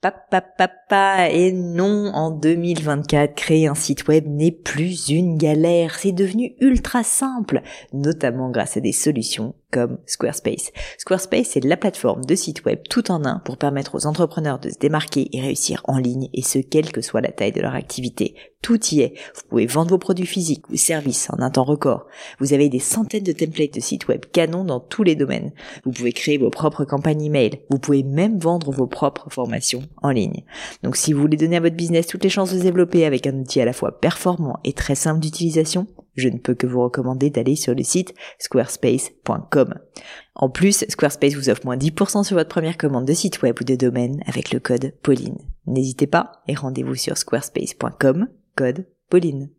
Papa, et non, en 2024, créer un site web n'est plus une galère, c'est devenu ultra simple, notamment grâce à des solutions comme Squarespace. Squarespace est la plateforme de site web tout en un pour permettre aux entrepreneurs de se démarquer et réussir en ligne, et ce, quelle que soit la taille de leur activité. Tout y est. Vous pouvez vendre vos produits physiques ou services en un temps record. Vous avez des centaines de templates de sites web canon dans tous les domaines. Vous pouvez créer vos propres campagnes email. Vous pouvez même vendre vos propres formations en ligne. Donc si vous voulez donner à votre business toutes les chances de se développer avec un outil à la fois performant et très simple d'utilisation, je ne peux que vous recommander d'aller sur le site squarespace.com. En plus, Squarespace vous offre moins 10% sur votre première commande de site web ou de domaine avec le code Pauline. N'hésitez pas et rendez-vous sur squarespace.com, code Pauline.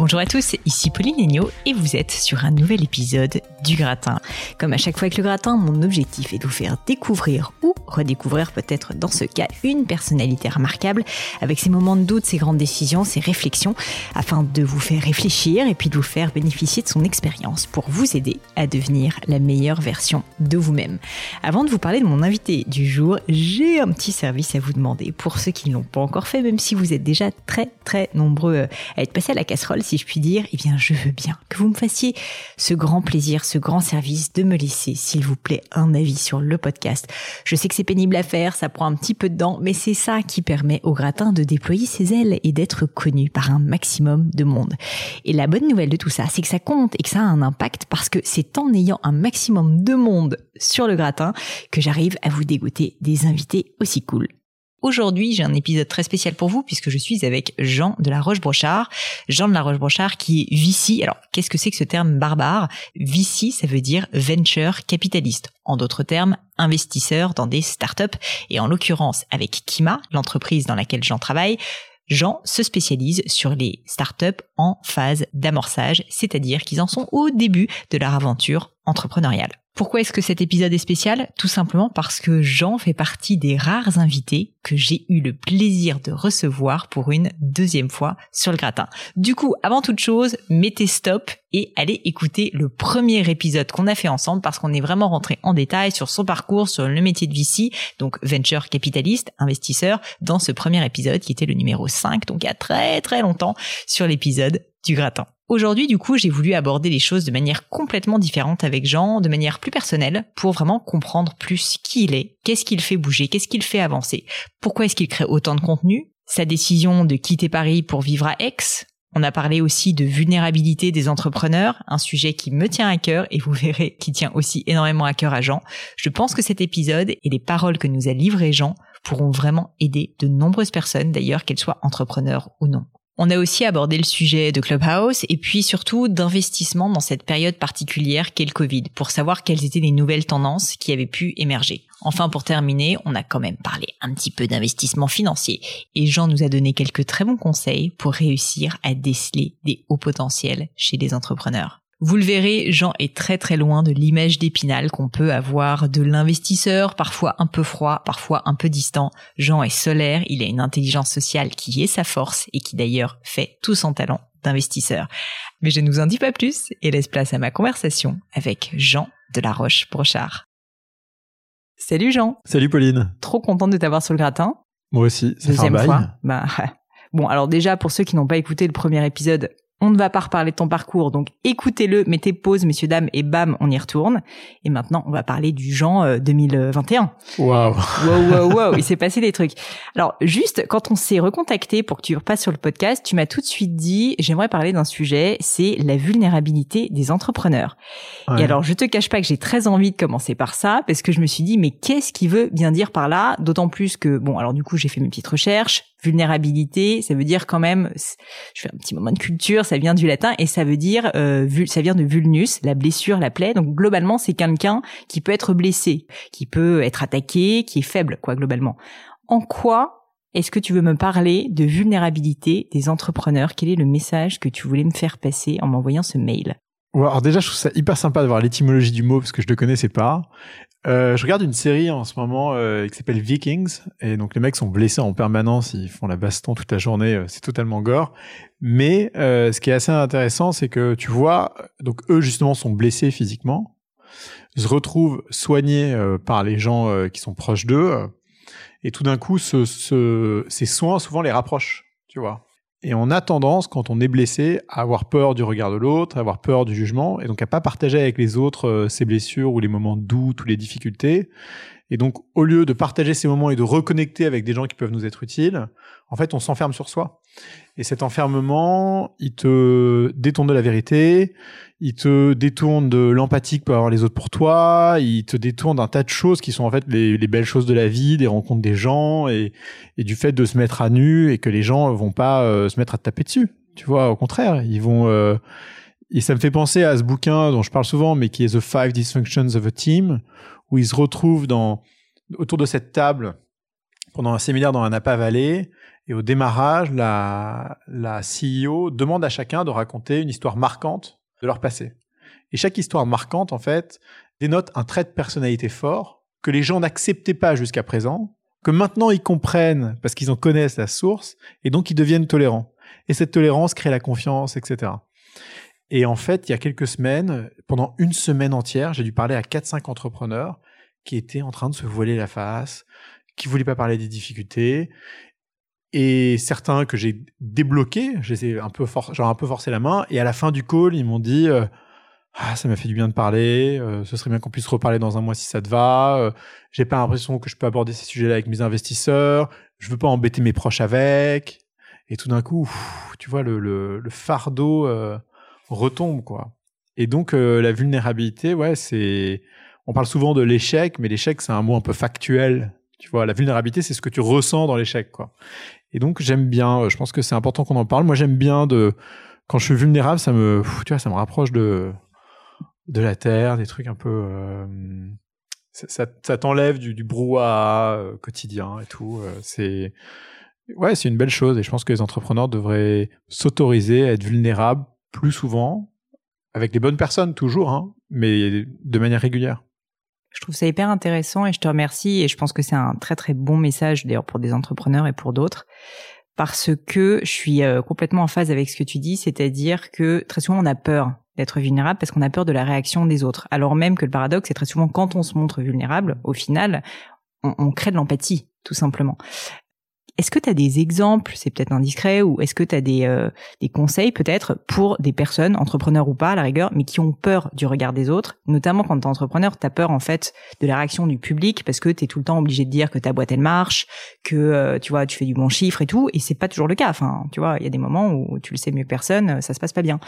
Bonjour à tous, ici Pauline Legno et vous êtes sur un nouvel épisode du gratin. Comme à chaque fois avec le gratin, mon objectif est de vous faire découvrir ou redécouvrir peut-être dans ce cas une personnalité remarquable avec ses moments de doute, ses grandes décisions, ses réflexions afin de vous faire réfléchir et puis de vous faire bénéficier de son expérience pour vous aider à devenir la meilleure version de vous-même. Avant de vous parler de mon invité du jour, j'ai un petit service à vous demander pour ceux qui ne l'ont pas encore fait, même si vous êtes déjà très très nombreux à être passés à la casserole si je puis dire, eh bien, je veux bien que vous me fassiez ce grand plaisir, ce grand service de me laisser, s'il vous plaît, un avis sur le podcast. Je sais que c'est pénible à faire, ça prend un petit peu de temps, mais c'est ça qui permet au gratin de déployer ses ailes et d'être connu par un maximum de monde. Et la bonne nouvelle de tout ça, c'est que ça compte et que ça a un impact parce que c'est en ayant un maximum de monde sur le gratin que j'arrive à vous dégoûter des invités aussi cool. Aujourd'hui, j'ai un épisode très spécial pour vous puisque je suis avec Jean de la Roche-Brochard. Jean de la Roche-Brochard qui est VC. Alors, qu'est-ce que c'est que ce terme barbare? VC, ça veut dire venture capitaliste. En d'autres termes, investisseur dans des startups. Et en l'occurrence, avec Kima, l'entreprise dans laquelle Jean travaille, Jean se spécialise sur les startups en phase d'amorçage, c'est-à-dire qu'ils en sont au début de leur aventure entrepreneuriale. Pourquoi est-ce que cet épisode est spécial? Tout simplement parce que Jean fait partie des rares invités que j'ai eu le plaisir de recevoir pour une deuxième fois sur le gratin. Du coup, avant toute chose, mettez stop et allez écouter le premier épisode qu'on a fait ensemble parce qu'on est vraiment rentré en détail sur son parcours, sur le métier de VC, donc venture capitaliste, investisseur, dans ce premier épisode qui était le numéro 5, donc il y a très très longtemps, sur l'épisode du gratin. Aujourd'hui, du coup, j'ai voulu aborder les choses de manière complètement différente avec Jean, de manière plus personnelle, pour vraiment comprendre plus qui il est, qu'est-ce qu'il fait bouger, qu'est-ce qu'il fait avancer, pourquoi est-ce qu'il crée autant de contenu, sa décision de quitter Paris pour vivre à Aix? On a parlé aussi de vulnérabilité des entrepreneurs, un sujet qui me tient à cœur et vous verrez qui tient aussi énormément à cœur à Jean. Je pense que cet épisode et les paroles que nous a livrées Jean pourront vraiment aider de nombreuses personnes, d'ailleurs qu'elles soient entrepreneurs ou non. On a aussi abordé le sujet de Clubhouse et puis surtout d'investissement dans cette période particulière qu'est le Covid pour savoir quelles étaient les nouvelles tendances qui avaient pu émerger. Enfin, pour terminer, on a quand même parlé un petit peu d'investissement financier et Jean nous a donné quelques très bons conseils pour réussir à déceler des hauts potentiels chez les entrepreneurs. Vous le verrez, Jean est très très loin de l'image d'Épinal qu'on peut avoir de l'investisseur, parfois un peu froid, parfois un peu distant. Jean est solaire, il a une intelligence sociale qui est sa force et qui d'ailleurs fait tout son talent d'investisseur. Mais je ne vous en dis pas plus et laisse place à ma conversation avec Jean de la Roche-Brochard. Salut Jean. Salut Pauline. Trop contente de t'avoir sur le gratin. Moi aussi, ça Deuxième fait un fois. Bah, bon, alors déjà pour ceux qui n'ont pas écouté le premier épisode, on ne va pas reparler de ton parcours, donc écoutez-le, mettez pause, messieurs, dames, et bam, on y retourne. Et maintenant, on va parler du Jean 2021. Waouh Wow, wow, wow, il s'est passé des trucs. Alors, juste, quand on s'est recontacté pour que tu repasses sur le podcast, tu m'as tout de suite dit, j'aimerais parler d'un sujet, c'est la vulnérabilité des entrepreneurs. Et alors, je te cache pas que j'ai très envie de commencer par ça, parce que je me suis dit, mais qu'est-ce qu'il veut bien dire par là? D'autant plus que, bon, alors du coup, j'ai fait mes petites recherches, vulnérabilité, ça veut dire quand même, je fais un petit moment de culture, ça vient du latin et ça veut dire, euh, ça vient de vulnus, la blessure, la plaie. Donc globalement, c'est quelqu'un qui peut être blessé, qui peut être attaqué, qui est faible, quoi, globalement. En quoi est-ce que tu veux me parler de vulnérabilité des entrepreneurs? Quel est le message que tu voulais me faire passer en m'envoyant ce mail? Alors déjà, je trouve ça hyper sympa de voir l'étymologie du mot parce que je ne le connaissais pas. Euh, je regarde une série en ce moment euh, qui s'appelle Vikings et donc les mecs sont blessés en permanence, ils font la baston toute la journée, euh, c'est totalement gore. Mais ce qui est assez intéressant, c'est que tu vois, donc eux justement sont blessés physiquement se retrouvent soignés par les gens qui sont proches d'eux. Et tout d'un coup, ce, ce, ces soins souvent les rapprochent, tu vois. Et on a tendance, quand on est blessé, à avoir peur du regard de l'autre, à avoir peur du jugement, et donc à pas partager avec les autres euh, ces blessures ou les moments de doute ou les difficultés. Et donc, au lieu de partager ces moments et de reconnecter avec des gens qui peuvent nous être utiles, en fait, on s'enferme sur soi. Et cet enfermement, il te détourne de la vérité, il te détourne de l'empathie que peuvent avoir les autres pour toi, il te détourne d'un tas de choses qui sont en fait les, belles choses de la vie, des rencontres des gens et, du fait de se mettre à nu et que les gens vont pas euh, se mettre à te taper dessus. Tu vois, au contraire, ils vont... Euh, et ça me fait penser à ce bouquin dont je parle souvent, mais qui est The Five Dysfunctions of a Team, où ils se retrouvent dans, autour de cette table pendant un séminaire dans un Napa Valley. Et au démarrage, la, la CEO demande à chacun de raconter une histoire marquante de leur passé. Et chaque histoire marquante, en fait, dénote un trait de personnalité fort que les gens n'acceptaient pas jusqu'à présent, que maintenant ils comprennent parce qu'ils en connaissent la source, et donc ils deviennent tolérants. Et cette tolérance crée la confiance, etc. Et en fait, il y a quelques semaines, pendant une semaine entière, j'ai dû parler à 4-5 entrepreneurs qui étaient en train de se voiler la face, qui voulaient pas parler des difficultés. Et certains que j'ai débloqués, j'ai un peu genre un peu forcé la main. Et à la fin du call, ils m'ont dit euh, ah ça m'a fait du bien de parler. Euh, ce serait bien qu'on puisse reparler dans un mois si ça te va. Euh, j'ai pas l'impression que je peux aborder ces sujets-là avec mes investisseurs. Je veux pas embêter mes proches avec. Et tout d'un coup, tu vois le, le, fardeau retombe quoi. Et donc euh, la vulnérabilité, ouais, c'est on parle souvent de l'échec, mais l'échec c'est un mot un peu factuel. Tu vois, la vulnérabilité c'est ce que tu ressens dans l'échec quoi. Et donc j'aime bien, je pense que c'est important qu'on en parle. Moi j'aime bien de quand je suis vulnérable, ça me tu vois, ça me rapproche de de la terre, des trucs un peu euh, ça, ça, t'enlève du, du brouhaha euh, quotidien et tout. c'est ouais, c'est une belle chose et je pense que les entrepreneurs devraient s'autoriser à être vulnérables plus souvent, avec les bonnes personnes toujours, hein, mais de manière régulière. Je trouve ça hyper intéressant et je te remercie et je pense que c'est un très très bon message d'ailleurs pour des entrepreneurs et pour d'autres parce que je suis euh, complètement en phase avec ce que tu dis, c'est-à-dire que très souvent on a peur d'être vulnérable parce qu'on a peur de la réaction des autres. Alors même que le paradoxe, c'est très souvent quand on se montre vulnérable, au final, on, on crée de l'empathie, tout simplement. Est-ce que tu as des exemples, c'est peut-être indiscret, ou est-ce que tu as des, euh, des conseils peut-être pour des personnes, entrepreneurs ou pas à la rigueur, mais qui ont peur du regard des autres, notamment quand tu es entrepreneur, tu as peur en fait de la réaction du public parce que tu es tout le temps obligé de dire que ta boîte elle marche, que euh, tu vois, tu fais du bon chiffre et tout, et c'est pas toujours le cas. Enfin, tu vois, il y a des moments où tu le sais mieux que personne, ça se passe pas bien.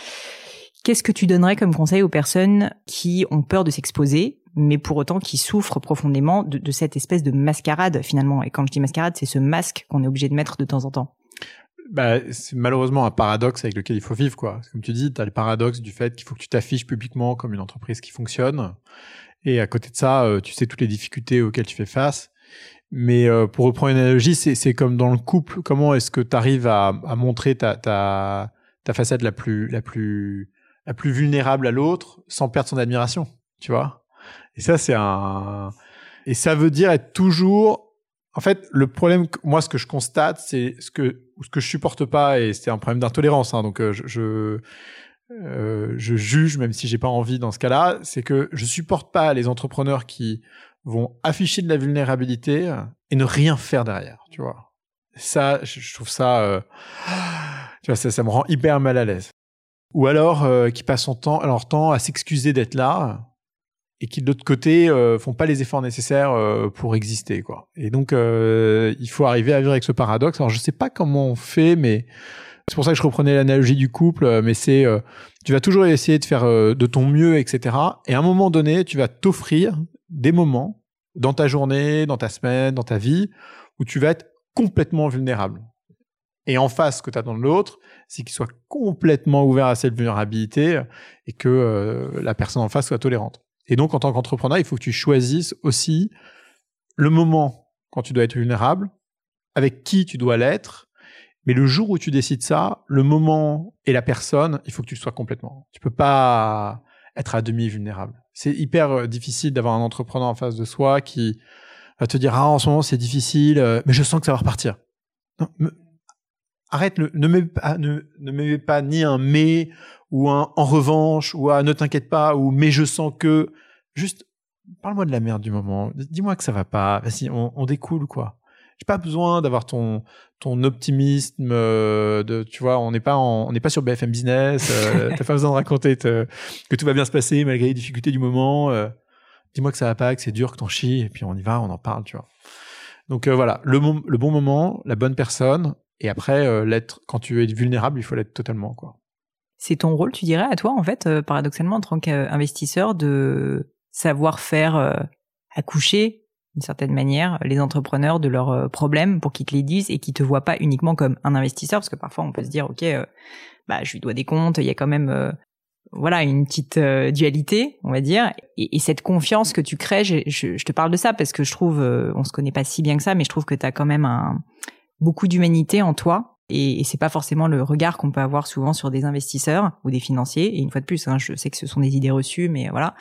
Qu'est-ce que tu donnerais comme conseil aux personnes qui ont peur de s'exposer mais pour autant qui souffrent profondément de, cette espèce de mascarade finalement. Et quand je dis mascarade, c'est ce masque qu'on est obligé de mettre de temps en temps. Bah, c'est malheureusement un paradoxe avec lequel il faut vivre, quoi. Comme tu dis, tu as le paradoxe du fait qu'il faut que tu t'affiches publiquement comme une entreprise qui fonctionne. Et à côté de ça, euh, tu sais toutes les difficultés auxquelles tu fais face. Mais euh, pour reprendre une analogie, c'est comme dans le couple. Comment est-ce que tu arrives à, montrer ta, ta, plus, la, plus, la plus vulnérable à l'autre sans perdre son admiration, tu vois? Et ça, c'est un. Et ça veut dire être toujours. En fait, le problème, moi, ce que je constate, c'est ce que ce que je supporte pas, et c'est un problème d'intolérance. Hein, donc, euh, je je, euh, je juge, même si j'ai pas envie dans ce cas-là, c'est que je supporte pas les entrepreneurs qui vont afficher de la vulnérabilité et ne rien faire derrière. Tu vois. Ça, je trouve ça. Euh, tu vois, ça, ça me rend hyper mal à l'aise. Ou alors, euh, qui passent son temps, leur temps à s'excuser d'être là et qui de l'autre côté euh, font pas les efforts nécessaires euh, pour exister quoi. Et donc euh, il faut arriver à vivre avec ce paradoxe. Alors je sais pas comment on fait mais c'est pour ça que je reprenais l'analogie du couple euh, mais c'est tu vas toujours essayer de faire de ton mieux etc. Et à un moment donné tu vas t'offrir des moments dans ta journée, dans ta semaine, dans ta vie où tu vas être complètement vulnérable. Et en face, ce que tu attends de l'autre, c'est qu'il soit complètement ouvert à cette vulnérabilité et que la personne en face soit tolérante. Et donc, en tant qu'entrepreneur, il faut que tu choisisses aussi le moment quand tu dois être vulnérable, avec qui tu dois l'être. Mais le jour où tu décides ça, le moment et la personne, il faut que tu sois complètement. Tu peux pas être à demi vulnérable. C'est hyper euh, difficile d'avoir un entrepreneur en face de soi qui va te dire ah en ce moment c'est difficile, euh, mais je sens que ça va repartir. arrête, ne, mets ne, ne mets pas ni un mais ou un en revanche ou un ne t'inquiète pas ou mais je sens que juste parle-moi de la merde du moment. Dis-moi que ça va pas. Vas-y, on, on découle quoi. J'ai pas besoin d'avoir ton ton optimisme. euh, de, tu vois, on n'est pas en- on n'est pas sur BFM Business. Euh, T'as pas besoin de raconter te- que tout va bien se passer malgré les difficultés du moment. euh. Dis-moi que ça va pas, que c'est dur, que t'en chies, et puis on y va, on en parle, tu vois. Donc euh, voilà, le, le bon moment, la bonne personne, et après euh, l'être. Quand tu es vulnérable, il faut l'être totalement, quoi. C'est ton rôle, tu dirais, à toi, en fait, euh, paradoxalement, en tant qu'investisseur, de savoir faire euh, accoucher, d'une certaine manière, les entrepreneurs de leurs euh, problèmes pour qu'ils te les disent et qu'ils te voient pas uniquement comme un investisseur, parce que parfois on peut se dire, ok, bah je lui dois des comptes, il y a quand même, voilà, une petite dualité, on va dire, et, et cette confiance que tu crées, je, te parle de ça parce que je trouve, on se connaît pas si bien que ça, mais je trouve que tu as quand même un beaucoup d'humanité en toi et, et c'est pas forcément le regard qu'on peut avoir souvent sur des investisseurs ou des financiers. Et une fois de plus, hein, je sais que ce sont des idées reçues, mais voilà.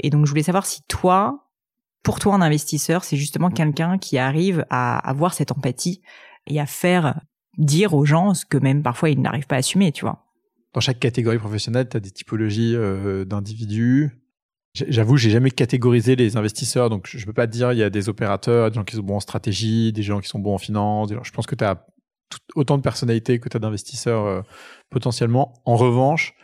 Et donc je voulais savoir si toi, pour toi, un investisseur, c'est justement quelqu'un qui arrive à avoir cette empathie et à faire dire aux gens ce que même parfois ils n'arrivent pas à assumer, tu vois. Dans chaque catégorie professionnelle, tu as des typologies euh, d'individus. J'avoue, j'ai jamais catégorisé les investisseurs, donc je peux pas dire il y a des opérateurs, des gens qui sont bons en stratégie, des gens qui sont bons en finance. Je pense que tu as autant de personnalités que tu as d'investisseurs euh, potentiellement. En revanche,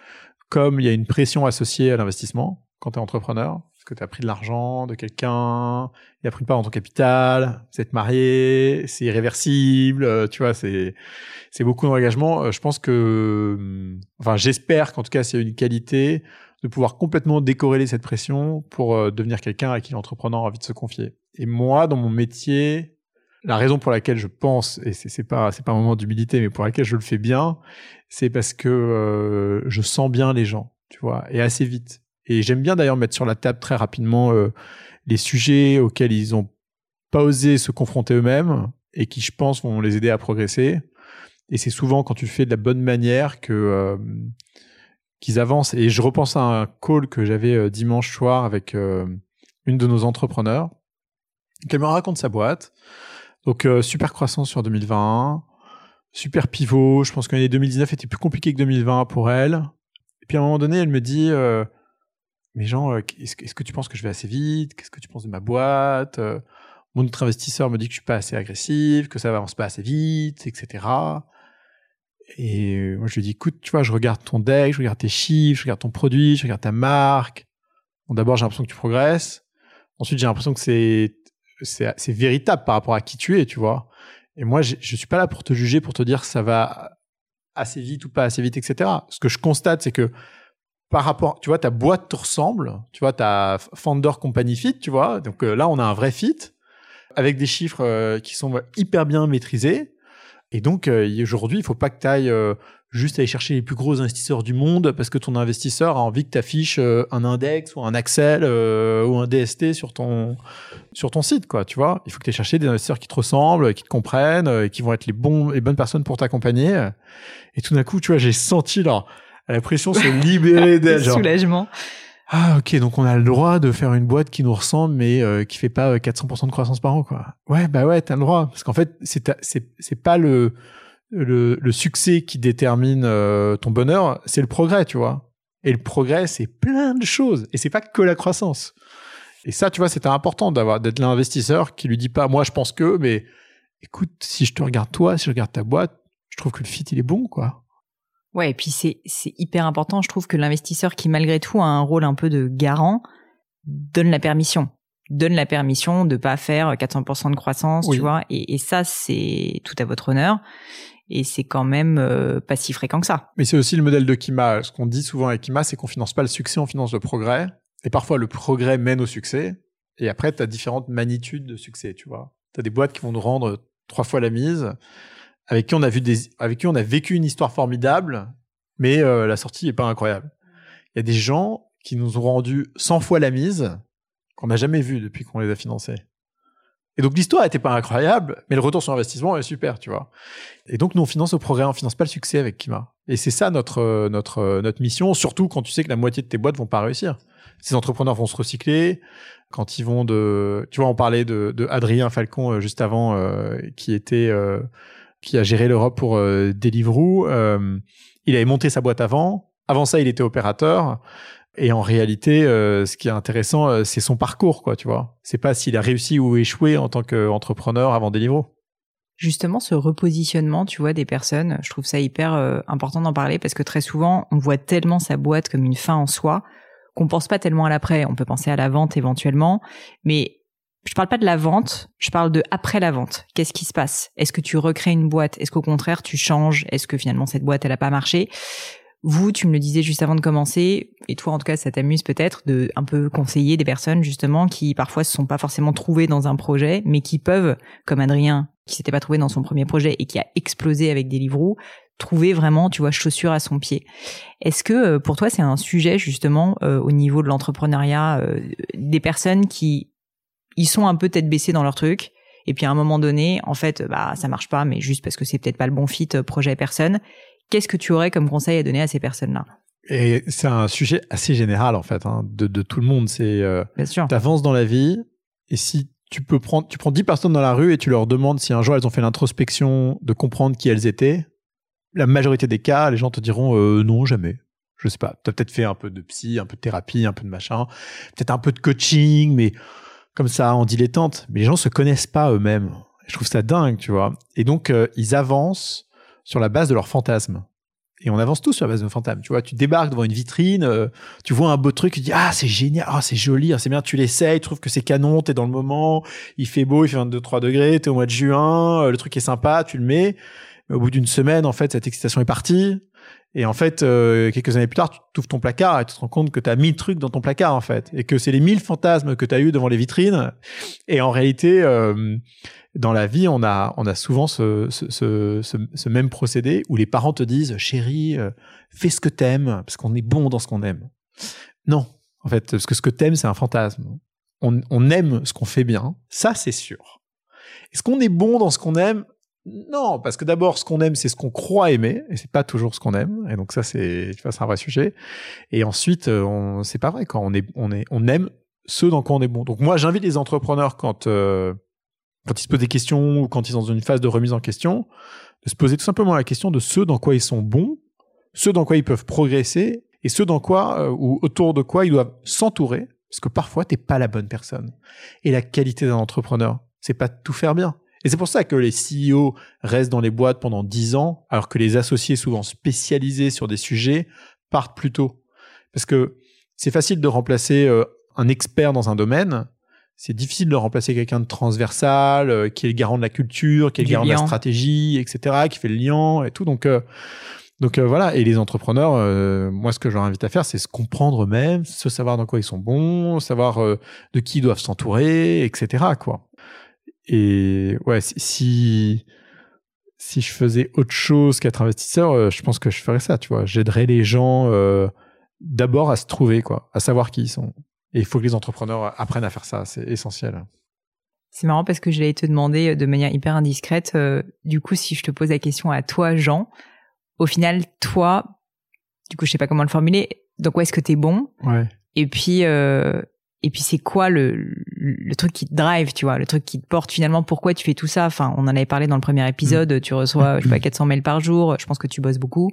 comme il y a une pression associée à l'investissement quand tu es entrepreneur, parce que tu as pris de l'argent de quelqu'un, il a pris une part dans ton capital, vous êtes marié, c'est irréversible, euh, tu vois, c'est c'est beaucoup d'engagement. Euh, Je pense que, hum, enfin, j'espère qu'en tout cas, c'est une qualité de pouvoir complètement décorréler cette pression pour devenir quelqu'un à qui l'entrepreneur a envie de se confier. Et moi, dans mon métier, la raison pour laquelle je pense, et c'est pas c'est pas un moment d'humilité, mais pour laquelle je le fais bien, c'est parce que euh, je sens bien les gens, tu vois, et assez vite. Et j'aime bien d'ailleurs mettre sur la table très rapidement euh, les sujets auxquels ils ont pas osé se confronter eux-mêmes et qui, je pense, vont les aider à progresser. Et c'est souvent quand tu le fais de la bonne manière que euh, qu'ils avancent. Et je repense à un call que j'avais euh, dimanche soir avec euh, une de nos entrepreneurs, qu'elle me raconte sa boîte. Donc euh, super croissance sur 2021, super pivot. Je pense que l'année 2019 était plus compliquée que 2020 pour elle. Et puis à un moment donné, elle me dit euh, mais euh, est-ce que, tu penses que je vais assez vite? Qu'est-ce que tu penses de ma boîte? Euh, Mon autre investisseur me dit que je suis pas assez agressif, que ça avance pas assez vite, etc. Et moi, je lui dis, écoute, tu vois, je regarde ton deck, je regarde tes chiffres, je regarde ton produit, je regarde ta marque. D'abord, j'ai l'impression que tu progresses. Ensuite, j'ai l'impression que c'est, c'est, véritable par rapport à qui tu es, tu vois. Et moi, je suis pas là pour te juger, pour te dire ça va assez vite ou pas assez vite, etc. Ce que je constate, c'est que par rapport, tu vois, ta boîte te ressemble, tu vois, ta Founder Company Fit, tu vois. Donc euh, là, on a un vrai fit avec des chiffres euh, qui sont hyper bien maîtrisés. Et donc, euh, aujourd'hui, il faut pas que tu ailles juste aller chercher les plus gros investisseurs du monde parce que ton investisseur a envie que tu affiches un index ou un Excel euh, ou un DST sur ton, sur ton site, quoi, tu vois. Il faut que tu ailles chercher des investisseurs qui te ressemblent, qui te comprennent euh, et qui vont être les, bons, les bonnes personnes pour t'accompagner. Et tout d'un coup, tu vois, j'ai senti là, la pression se libérer d'elle. Soulagement. ah ok, donc on a le droit de faire une boîte qui nous ressemble mais euh, qui fait pas euh, 400% de croissance par an quoi. Ouais bah ouais t'as le droit parce qu'en fait c'est c'est pas le le, le succès qui détermine euh, ton bonheur, c'est le progrès tu vois. Et le progrès c'est plein de choses et c'est pas que la croissance. Et ça tu vois c'était important d'avoir d'être l'investisseur qui lui dit pas moi je pense que mais écoute si je te regarde toi si je regarde ta boîte je trouve que le fit il est bon quoi. Ouais, et puis c'est c'est hyper important, je trouve que l'investisseur qui malgré tout a un rôle un peu de garant donne la permission, donne la permission de pas faire 400% de croissance, Oui. tu vois, et, et ça c'est tout à votre honneur, et c'est quand même euh, pas si fréquent que ça. Mais c'est aussi le modèle de Kima. Ce qu'on dit souvent avec Kima, c'est qu'on finance pas le succès, on finance le progrès. Et parfois, le progrès mène au succès. Et après, tu as différentes magnitudes de succès, tu vois. Tu as des boîtes qui vont nous rendre trois fois la mise, avec qui on a, vu avec qui on a vécu une histoire formidable, mais euh, la sortie est pas incroyable. Il y a des gens qui nous ont rendu 100 fois la mise, qu'on n'a jamais vu depuis qu'on les a financés. Et donc l'histoire était pas incroyable, mais le retour sur investissement est super, tu vois. Et donc nous on finance au progrès, on finance pas le succès avec Kima. Et c'est ça notre euh, notre euh, notre mission, surtout quand tu sais que la moitié de tes boîtes vont pas réussir. Ces entrepreneurs vont se recycler quand ils vont de, tu vois, on parlait de, de Adrien Falcon euh, juste avant, euh, qui était euh, qui a géré l'Europe pour Deliveroo. Il avait monté sa boîte avant. Avant ça, il était opérateur. Et en réalité, euh, ce qui est intéressant, euh, c'est son parcours, quoi, tu vois. C'est pas s'il a réussi ou échoué en tant qu'entrepreneur avant Deliveroo. Justement, ce repositionnement, tu vois, des personnes, je trouve ça hyper euh, important d'en parler parce que très souvent, on voit tellement sa boîte comme une fin en soi qu'on pense pas tellement à l'après. On peut penser à la vente éventuellement, mais je parle pas de la vente, je parle de après la vente. Qu'est-ce qui se passe? Est-ce que tu recrées une boîte? Est-ce qu'au contraire tu changes? Est-ce que finalement cette boîte elle a pas marché? Vous, tu me le disais juste avant de commencer, et toi en tout cas, ça t'amuse peut-être de un peu conseiller des personnes justement qui parfois se sont pas forcément trouvées dans un projet, mais qui peuvent, comme Adrien, qui s'était pas trouvé dans son premier projet et qui a explosé avec des livres trouver vraiment, tu vois, chaussure à son pied. Est-ce que euh, pour toi c'est un sujet justement euh, au niveau de l'entrepreneuriat euh, des personnes qui ils sont un peu tête baissée dans leur truc et puis à un moment donné, en fait, bah ça marche pas, mais juste parce que c'est peut-être pas le bon fit projet personne Qu'est-ce que tu aurais comme conseil à donner à ces personnes-là? Et c'est un sujet assez général en fait, hein, de, de, tout le monde. C'est euh, tu avances dans la vie et si tu peux prendre, tu prends 10 personnes dans la rue et tu leur demandes si un jour elles ont fait l'introspection de comprendre qui elles étaient, la majorité des cas, les gens te diront euh, non, jamais. Je sais pas. Tu as peut-être fait un peu de psy, un peu de thérapie, un peu de machin, peut-être un peu de coaching, mais comme ça en dilettante. Mais les gens se connaissent pas eux-mêmes. Je trouve ça dingue, tu vois. Et donc, euh, ils avancent sur la base de leurs fantasmes. Et on avance tous sur la base de nos fantasmes. Tu vois, tu débarques devant une vitrine, euh, tu vois un beau truc, tu dis ah c'est génial, ah c'est joli, ah, c'est bien, tu l'essayes, tu trouves que c'est canon, t'es dans le moment, il fait beau, il fait 22-3 degrés, t'es au mois de juin, euh, le truc est sympa, tu le mets. Au bout d'une semaine, en fait, cette excitation est partie. Et en fait, euh, quelques années plus tard, tu ouvres ton placard et tu te rends compte que tu as mille trucs dans ton placard, en fait. Et que c'est les mille fantasmes que tu as eu devant les vitrines. Et en réalité, dans la vie, on a, on a souvent ce, même procédé où les parents te disent, chérie, euh, fais ce que t'aimes, parce qu'on est bon dans ce qu'on aime. Non, en fait, parce que ce que t'aimes, c'est un fantasme. On, on aime ce qu'on fait bien, ça c'est sûr. Est-ce qu'on est bon dans ce qu'on aime? Non, parce que d'abord, ce qu'on aime, c'est ce qu'on croit aimer, et c'est pas toujours ce qu'on aime. Et donc ça, c'est, tu vois, c'est un vrai sujet. Et ensuite, euh, on, c'est pas vrai quand on est, on est, on aime ce dans quoi on est bon. Donc moi, j'invite les entrepreneurs quand euh, quand ils se posent des questions ou quand ils sont dans une phase de remise en question, de se poser tout simplement la question de ce dans quoi ils sont bons, ce dans quoi ils peuvent progresser et ce dans quoi euh, ou autour de quoi ils doivent s'entourer parce que parfois t'es pas la bonne personne. Et la qualité d'un entrepreneur, c'est pas tout faire bien. Et c'est pour ça que les CEO restent dans les boîtes pendant 10 ans, alors que les associés souvent spécialisés sur des sujets partent plus tôt. Parce que c'est facile de remplacer euh, un expert dans un domaine, c'est difficile de remplacer quelqu'un de transversal, euh, qui est le garant de la culture, qui est le garant de la stratégie, etc., qui fait le lien et tout. Donc, euh, donc euh, voilà. Et les entrepreneurs, moi, ce que je leur invite à faire, c'est se comprendre eux-mêmes, se savoir dans quoi ils sont bons, savoir de qui ils doivent s'entourer, etc., quoi. Et ouais, si si je faisais autre chose qu'être investisseur, je pense que je ferais ça, tu vois. J'aiderais les gens d'abord à se trouver, quoi, à savoir qui ils sont. Et il faut que les entrepreneurs apprennent à faire ça, c'est essentiel. C'est marrant parce que je te demander euh, de manière hyper indiscrète, euh, du coup, si je te pose la question à toi, Jean, au final, toi, du coup, je sais pas comment le formuler, donc où est-ce que tu es bon? Ouais. Et puis, euh, et puis c'est quoi le, le truc qui te drive, tu vois, le truc qui te porte finalement, pourquoi tu fais tout ça Enfin, on en avait parlé dans le premier épisode, mm. tu reçois, je sais pas, 400 mails par jour, je pense que tu bosses beaucoup.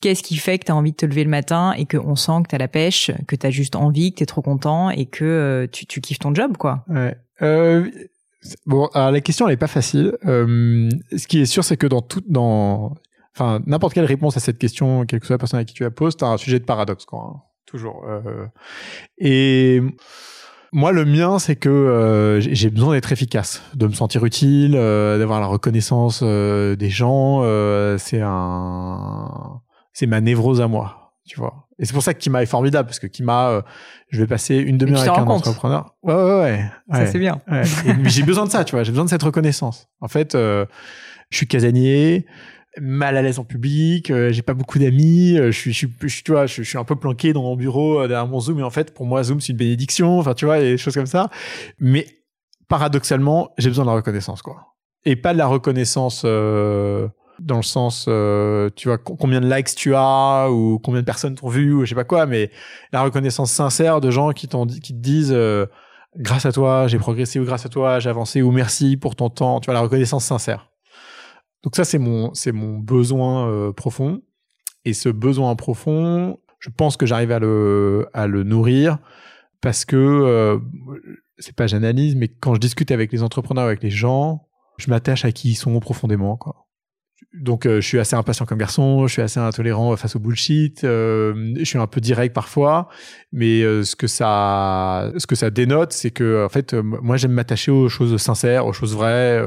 Qu'est-ce qui fait que tu as envie de te lever le matin et qu'on sent que tu as la pêche, que tu as juste envie, que tu es trop content et que euh, tu, tu kiffes ton job, quoi? Ouais. Euh, bon, alors la question, elle est pas facile. Euh, ce qui est sûr, c'est que dans tout, dans, enfin, n'importe quelle réponse à cette question, quelle que soit la personne à qui tu la poses, tu as un sujet de paradoxe, quoi. Hein, toujours. Et moi, le mien, c'est que euh, j'ai besoin d'être efficace, de me sentir utile, euh, d'avoir la reconnaissance des gens. c'est un c'est ma névrose à moi, tu vois. Et c'est pour ça que Kima est formidable, parce que Kima, euh, je vais passer une demi-heure avec un entrepreneur. Ouais, ouais, ouais. Ça, c'est bien. Ouais. j'ai besoin de ça, tu vois. J'ai besoin de cette reconnaissance. En fait, euh, je suis casanier, mal à l'aise en public, euh, j'ai pas beaucoup d'amis, je suis, je suis, tu vois, je, suis un peu planqué dans mon bureau derrière mon Zoom, et en fait, pour moi, Zoom, c'est une bénédiction, enfin, tu vois, et des choses comme ça. Mais paradoxalement, j'ai besoin de la reconnaissance, quoi. Et pas de la reconnaissance dans le sens, euh, tu vois, combien de likes tu as ou combien de personnes t'ont vu ou je sais pas quoi, mais la reconnaissance sincère de gens qui t'ont qui te disent euh, grâce à toi j'ai progressé ou grâce à toi j'ai avancé ou merci pour ton temps, tu vois la reconnaissance sincère. Donc ça c'est mon c'est mon besoin euh, profond et ce besoin profond je pense que j'arrive à le, à le nourrir parce que euh, c'est pas j'analyse, mais quand je discute avec les entrepreneurs, avec les gens, je m'attache à qui ils sont profondément. Quoi. Donc euh, je suis assez impatient comme garçon, je suis assez intolérant face au bullshit, euh, je suis un peu direct parfois, mais ce que ça, ce que ça dénote, c'est que en fait, moi j'aime m'attacher aux choses sincères, aux choses vraies,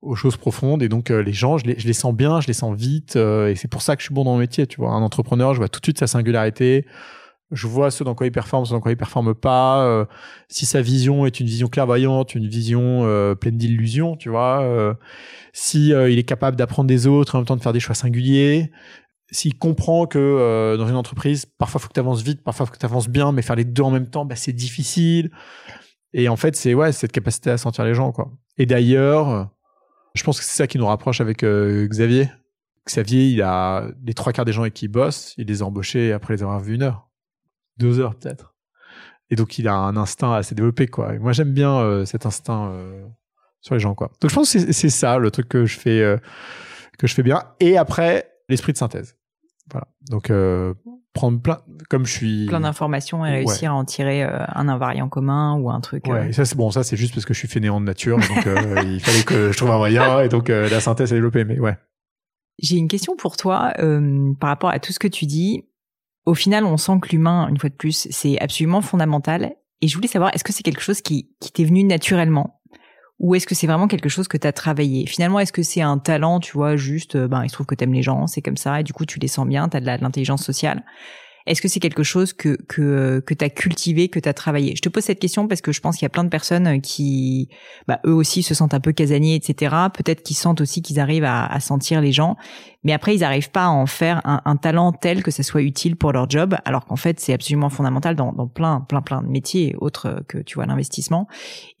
aux choses profondes, et donc les gens, je les, je les, sens bien, je les sens vite, et c'est pour ça que je suis bon dans le métier. Tu vois, un entrepreneur, je vois tout de suite sa singularité, je vois ce dans quoi il performe, ce dans quoi il performe pas. Euh, si sa vision est une vision clairvoyante, une vision euh, pleine d'illusions, tu vois. Euh, si il est capable d'apprendre des autres en même temps de faire des choix singuliers. S'il comprend que dans une entreprise, parfois faut que tu avances vite, parfois faut que tu avances bien, mais faire les deux en même temps, bah, c'est difficile. Et en fait, c'est ouais, cette capacité à sentir les gens, quoi. Et d'ailleurs, je pense que c'est ça qui nous rapproche avec Xavier. Xavier, il a les trois quarts des gens avec qui il bosse, il les a embauchés après les avoir vus une heure deux heures peut-être. Et donc il a un instinct assez développé quoi. moi j'aime bien euh, cet instinct euh, sur les gens quoi. Donc je pense que c'est ça le truc que je fais euh, que je fais bien. Et après l'esprit de synthèse. Voilà. Donc prendre plein comme je suis plein d'informations et réussir à en tirer un invariant commun ou un truc. Ouais. ça c'est bon ça c'est juste parce que je suis fainéant de nature donc il fallait que je trouve un moyen et donc la synthèse est développée mais ouais. J'ai une question pour toi par rapport à tout ce que tu dis au final, on sent que l'humain, une fois de plus, c'est absolument fondamental. Et je voulais savoir, est-ce que c'est quelque chose qui, qui t'est venu naturellement? Ou est-ce que c'est vraiment quelque chose que tu as travaillé? Finalement, est-ce que c'est un talent, tu vois, juste, euh, ben, il se trouve que t'aimes les gens, c'est comme ça, et du coup, tu les sens bien, t'as de l'intelligence sociale? Est-ce que c'est quelque chose que que que t'as cultivé, que t'as travaillé? Je te pose cette question parce que je pense qu'il y a plein de personnes qui, bah, eux aussi se sentent un peu casaniers, etc. Peut-être qu'ils sentent aussi qu'ils arrivent à, à, sentir les gens, mais après ils n'arrivent pas à en faire un, un, talent tel que ça soit utile pour leur job, alors qu'en fait c'est absolument fondamental dans, dans plein plein plein de métiers autres que tu vois l'investissement.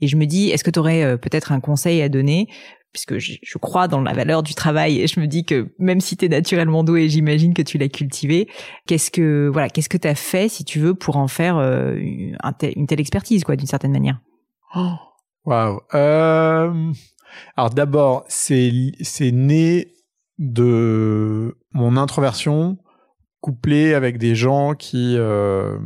Et je me dis, est-ce que tu aurais euh, peut-être un conseil à donner puisque je, crois dans la valeur du travail et je me dis que même si tu es naturellement doué, j'imagine que tu l'as cultivé, qu'est-ce que voilà, qu'est-ce que tu as fait si tu veux pour en faire euh, une telle expertise quoi d'une certaine manière? Oh, Waouh. Euh, alors d'abord, c'est c'est né de mon introversion couplée avec des gens qui euh,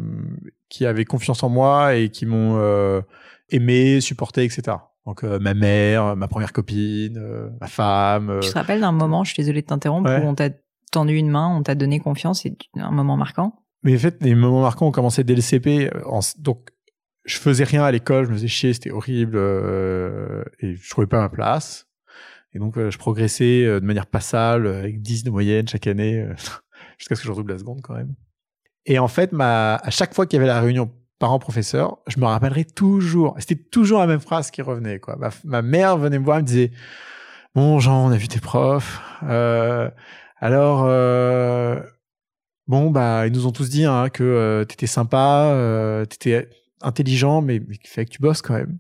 qui avaient confiance en moi et qui m'ont aimé, supporté, etc. Donc euh, ma mère, ma première copine, euh, ma femme. Euh. Tu te rappelles d'un moment, je suis désolée de t'interrompre, où on t'a tendu une main, on t'a donné confiance, et un moment marquant Mais en fait, les moments marquants ont commencé dès le CP. donc je faisais rien à l'école, je me faisais chier, c'était horrible, et je trouvais pas ma place. Et donc je progressais de manière passable, avec 10 de moyenne chaque année, jusqu'à ce que je redouble la seconde quand même. Et en fait, ma, à chaque fois qu'il y avait la réunion parent-professeur, je me rappellerai toujours. C'était toujours la même phrase qui revenait. Quoi. Ma, mère venait me voir et me disait Bon, Jean, on a vu tes profs. Euh, alors, euh, bon, bah, ils nous ont tous dit hein, que euh, tu étais sympa, tu étais intelligent, mais, que tu bosses quand même.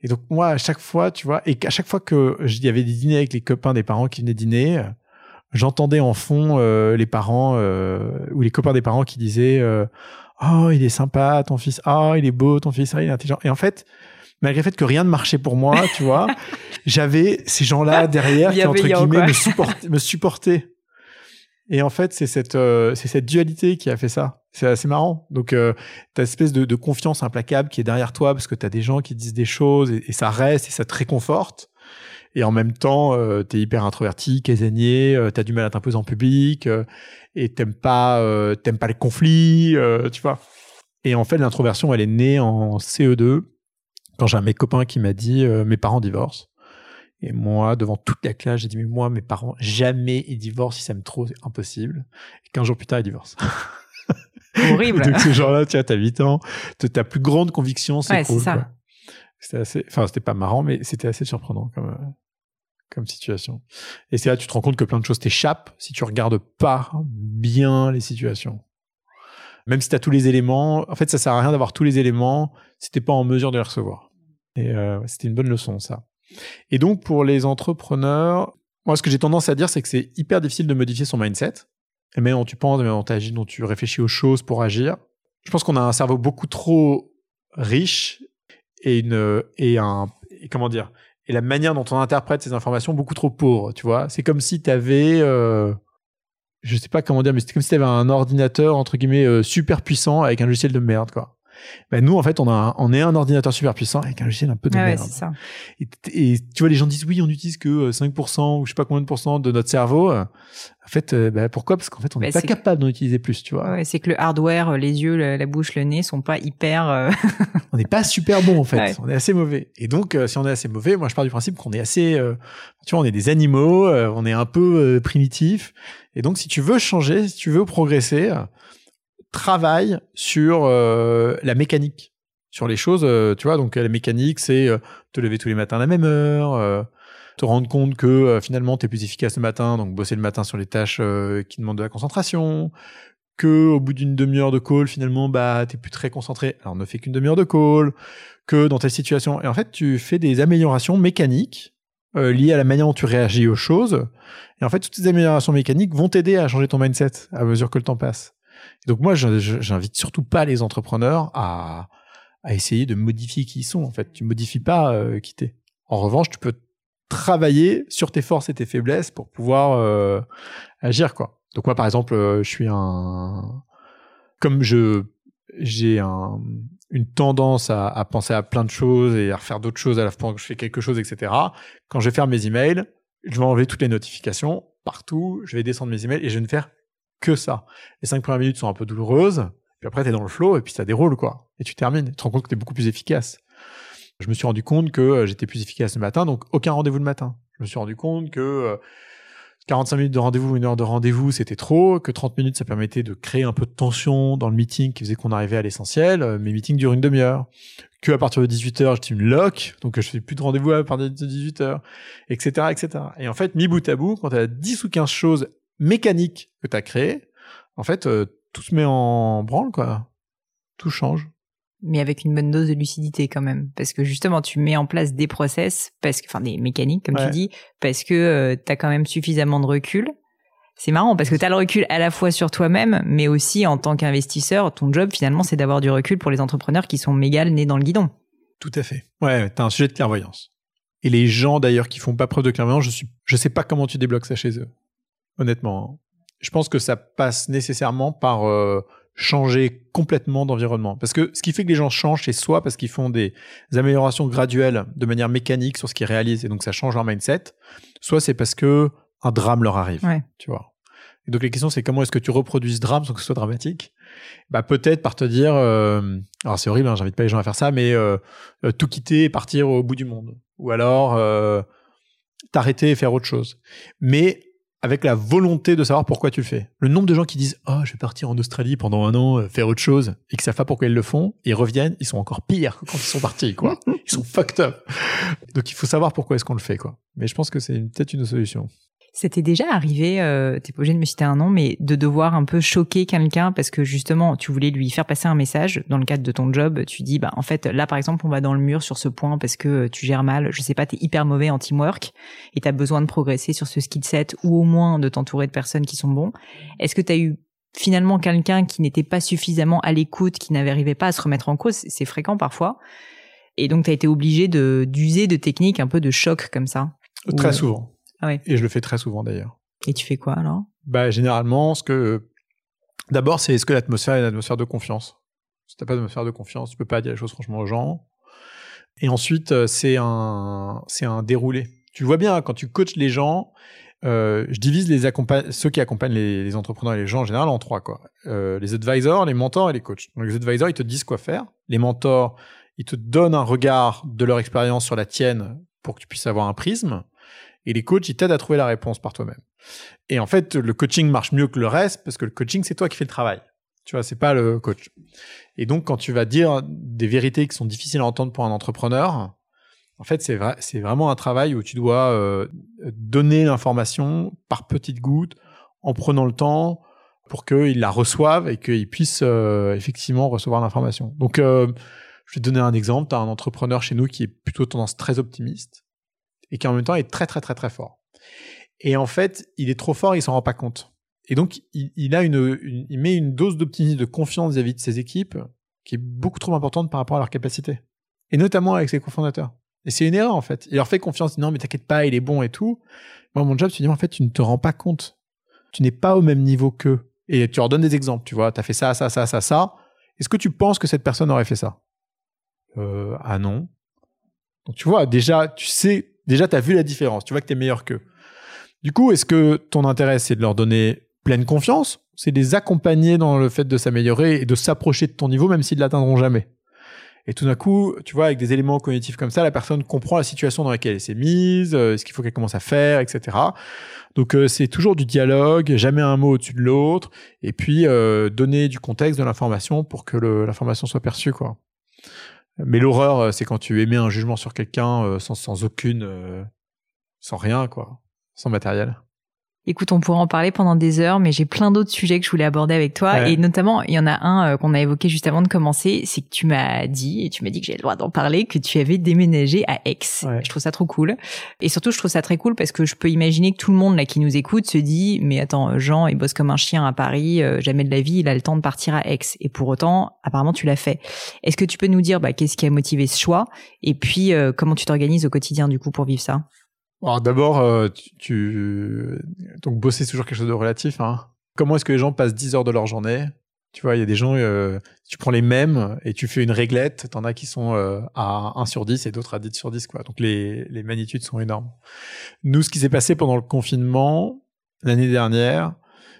Et donc, moi, à chaque fois, tu vois, et à chaque fois que il y des dîners avec les copains des parents qui venaient dîner, j'entendais en fond les parents ou les copains des parents qui disaient oh il est sympa ton fils. Oh il est beau ton fils. Oh, il est intelligent. Et en fait malgré le fait que rien ne marchait pour moi tu vois j'avais ces gens là derrière qui entre guillemets me, supportaient, me supportaient. Et en fait c'est cette euh, c'est cette dualité qui a fait ça. C'est assez marrant. Donc euh, t'as une espèce de, de, confiance implacable qui est derrière toi parce que t'as des gens qui disent des choses et, ça reste et ça te réconforte. Et en même temps, euh, tu es hyper introverti, casanier, euh, tu as du mal à t'imposer en public, euh, et t'aimes pas, euh, t'aimes pas les conflits, tu vois. Et en fait, l'introversion, elle est née en CE2, quand j'ai un mec copain qui m'a dit mes parents divorcent. Et moi, devant toute la classe, j'ai dit mais moi, mes parents, jamais ils divorcent, ils s'aiment trop, c'est impossible. Et 15 jours plus tard, ils divorcent. Horrible. Donc ce genre-là, tu as 8 ans, ta plus grande conviction, c'est ouais, cool. ça. C'était assez, enfin, c'était pas marrant, mais c'était assez surprenant comme, euh, comme situation. Et c'est là, tu te rends compte que plein de choses t'échappent si tu regardes pas bien les situations. Même si tu as tous les éléments, en fait, ça sert à rien d'avoir tous les éléments si t'es pas en mesure de les recevoir. Et euh, c'était une bonne leçon, ça. Et donc, pour les entrepreneurs, moi, ce que j'ai tendance à dire, c'est que c'est hyper difficile de modifier son mindset. Et même dont tu penses, même dont tu agis, dont tu réfléchis aux choses pour agir. Je pense qu'on a un cerveau beaucoup trop riche et une et un et comment dire et la manière dont on interprète ces informations beaucoup trop pauvre, tu vois. C'est comme si tu avais euh, je sais pas comment dire, mais c'était comme si tu avais un ordinateur entre guillemets euh, super puissant avec un logiciel de merde, quoi. Ben nous, en fait, on, a on est un ordinateur super puissant avec un logiciel un peu de Ah ouais, merde. c'est ça. Et, et tu vois, les gens disent oui, on n'utilise que euh, 5% ou je sais pas combien de pourcents de notre cerveau. En fait, euh, ben, pourquoi? Parce qu'en fait, on Ben, n'est pas c'est- capable d'en utiliser plus, tu vois. Ouais, c'est que le hardware, les yeux, la bouche, le nez sont pas hyper. euh, On n'est pas super bon en fait. Ouais. On est assez mauvais. Et donc, euh, si on est assez mauvais, moi je pars du principe qu'on est assez, euh, tu vois, on est des animaux, euh, on est un peu euh, primitif. Et donc, si tu veux changer, si tu veux progresser, euh, travaille sur euh, la mécanique, sur les choses. euh, tu vois, donc la mécanique, c'est euh, te lever tous les matins à la même heure. euh, te rendre compte que euh, finalement tu es plus efficace le matin, donc bosser le matin sur les tâches qui demandent de la concentration, que au bout d'une demi-heure de call, finalement, bah, t'es plus très concentré. Alors, ne fais qu'une demi-heure de call, que dans telle situation. Et en fait, tu fais des améliorations mécaniques euh, liées à la manière dont tu réagis aux choses. Et en fait, toutes ces améliorations mécaniques vont t'aider à changer ton mindset à mesure que le temps passe. Donc, moi, j'invite surtout pas les entrepreneurs à, essayer de modifier qui ils sont. En fait, tu modifies pas euh, qui t'es. En revanche, tu peux travailler sur tes forces et tes faiblesses pour pouvoir euh, agir, quoi. Donc moi, par exemple, euh, je suis un, comme je j'ai un, une tendance à, à penser à plein de choses et à refaire d'autres choses à la fois que je fais quelque chose, etc. Quand je vais faire mes emails, je vais enlever toutes les notifications partout, je vais descendre mes emails et je vais ne faire que ça. Les cinq premières minutes sont un peu douloureuses, puis après t'es dans le flow et puis ça déroule quoi. Et tu termines, tu te rends compte que t'es beaucoup plus efficace. Je me suis rendu compte que euh, j'étais plus efficace le matin, donc aucun rendez-vous le matin. Je me suis rendu compte que euh, 45 minutes de rendez-vous, une heure de rendez-vous, c'était trop, que 30 minutes, ça permettait de créer un peu de tension dans le meeting qui faisait qu'on arrivait à l'essentiel. Euh, Mes meetings durent une demi-heure. Que à partir de 18h, j'étais une lock, donc je fais plus de rendez-vous à partir de 18h, etc., etc. Et en fait, mis bout à bout, quand tu as 10 ou 15 choses mécaniques que tu as créées, en fait, euh, tout se met en branle, quoi. Tout change. mais avec une bonne dose de lucidité quand même parce que justement tu mets en place des process parce que enfin des mécaniques comme Ouais. tu dis parce que tu as quand même suffisamment de recul c'est marrant parce que tu as le recul à la fois sur toi-même mais aussi en tant qu'investisseur ton job finalement c'est d'avoir du recul pour les entrepreneurs qui sont méga nez dans le guidon Tout à fait. Ouais, t'as un sujet de clairvoyance. Et les gens d'ailleurs qui font pas preuve de clairvoyance, je suis, je sais pas comment tu débloques ça chez eux. Honnêtement, je pense que ça passe nécessairement par euh, changer complètement d'environnement. Parce que ce qui fait que les gens changent, c'est soit parce qu'ils font des améliorations graduelles de manière mécanique sur ce qu'ils réalisent et donc ça change leur mindset, soit c'est parce que un drame leur arrive. Ouais. Tu vois. Et donc la question c'est comment est-ce que tu reproduis ce drame sans que ce soit dramatique? Bah peut-être par te dire euh, alors c'est horrible hein, j'invite pas les gens à faire ça mais euh, euh, tout quitter et partir au bout du monde ou alors euh, t'arrêter et faire autre chose mais avec la volonté de savoir pourquoi tu le fais. Le nombre de gens qui disent oh je vais partir en Australie pendant un an euh, faire autre chose et qui savent pas pourquoi ils le font ils reviennent ils sont encore pires que quand ils sont partis quoi. Ils sont fucked up. Donc il faut savoir pourquoi est-ce qu'on le fait quoi. Mais je pense que c'est peut-être une solution C'était déjà arrivé, euh, t'es pas obligé de me citer un nom, mais de devoir un peu choquer quelqu'un parce que justement, tu voulais lui faire passer un message dans le cadre de ton job. Tu dis, bah en fait, là par exemple, on va dans le mur sur ce point parce que euh, tu gères mal. Je sais pas, t'es hyper mauvais en teamwork et t'as besoin de progresser sur ce skill set ou au moins de t'entourer de personnes qui sont bons. Est-ce que t'as eu finalement quelqu'un qui n'était pas suffisamment à l'écoute, qui n'arrivait pas à se remettre en cause? C'est fréquent parfois. Et donc, t'as été obligé de d'user de techniques un peu de choc comme ça. très Ou- souvent Ah ouais. et je le fais très souvent d'ailleurs Et tu fais quoi alors? Bah, généralement, ce que. D'abord, c'est est-ce que l'atmosphère est une atmosphère de confiance Si t'as pas d'atmosphère de confiance, tu peux pas dire les choses franchement aux gens. Et ensuite, euh, c'est un, c'est un déroulé. Tu vois bien, quand tu coaches les gens, euh, je divise les ceux qui accompagnent les, les entrepreneurs et les gens en général en trois. Quoi. Euh, les advisors, les mentors et les coachs. Donc, les advisors, ils te disent quoi faire. Les mentors, ils te donnent un regard de leur expérience sur la tienne pour que tu puisses avoir un prisme. Et les coachs, ils t'aident à trouver la réponse par toi-même. Et en fait, le coaching marche mieux que le reste parce que le coaching, c'est toi qui fais le travail. Tu vois, c'est pas le coach. Et donc, quand tu vas dire des vérités qui sont difficiles à entendre pour un entrepreneur, en fait, c'est vrai, c'est vraiment un travail où tu dois euh, donner l'information par petites gouttes, en prenant le temps pour qu'ils la reçoivent et qu'ils puissent euh, effectivement recevoir l'information. Donc, euh, je vais te donner un exemple. Tu as un entrepreneur chez nous qui est plutôt tendance très optimiste et qui en même temps est très, très, très, très fort. Et en fait, il est trop fort, il s'en rend pas compte. Et donc, il, a une, il met une dose d'optimisme, de confiance vis-à-vis de ses équipes qui est beaucoup trop importante par rapport à leur capacité. Et notamment avec ses cofondateurs. Et c'est une erreur, en fait. Il leur fait confiance, non, mais t'inquiète pas, il est bon et tout. Moi, mon job, c'est de dire, en fait, tu ne te rends pas compte tu n'es pas au même niveau qu'eux. Et tu leur donnes des exemples, tu vois, tu as fait ça, ça, ça, ça, ça. Est-ce que tu penses que cette personne aurait fait ça? Euh, Ah non. Donc tu vois, déjà, tu sais, déjà, tu as vu la différence, tu vois que tu es meilleur qu'eux. Du coup, est-ce que ton intérêt, c'est de leur donner pleine confiance C'est de les accompagner dans le fait de s'améliorer et de s'approcher de ton niveau, même s'ils ne l'atteindront jamais? Et tout d'un coup, tu vois, avec des éléments cognitifs comme ça, la personne comprend la situation dans laquelle elle s'est mise, euh, ce qu'il faut qu'elle commence à faire, etc. Donc euh, c'est toujours du dialogue, jamais un mot au-dessus de l'autre, et puis euh, donner du contexte, de l'information pour que l'information soit perçue, quoi. Mais l'horreur, c'est quand tu émets un jugement sur quelqu'un sans, sans aucune, sans rien, quoi, sans matériel. Écoute, on pourrait en parler pendant des heures, mais j'ai plein d'autres sujets que je voulais aborder avec toi. Et notamment, il y en a un euh, qu'on a évoqué juste avant de commencer, c'est que tu m'as dit, et tu m'as dit que j'ai le droit d'en parler, que tu avais déménagé à Aix. Je trouve ça trop cool. Et surtout, je trouve ça très cool parce que je peux imaginer que tout le monde là qui nous écoute se dit, mais attends, Jean, il bosse comme un chien à Paris, euh, jamais de la vie, il a le temps de partir à Aix. Et pour autant, apparemment, tu l'as fait. Est-ce que tu peux nous dire bah, qu'est-ce qui a motivé ce choix? Et puis, euh, comment tu t'organises au quotidien du coup pour vivre ça? Alors d'abord, euh, tu, donc bosser c'est toujours quelque chose de relatif. Hein. Comment est-ce que les gens passent 10 heures de leur journée? Tu vois, il y a des gens, euh, tu prends les mêmes et tu fais une réglette. T'en as qui sont euh, à 1 sur 10 et d'autres à 10 sur 10. Quoi. Donc les, les magnitudes sont énormes. Nous, ce qui s'est passé pendant le confinement l'année dernière,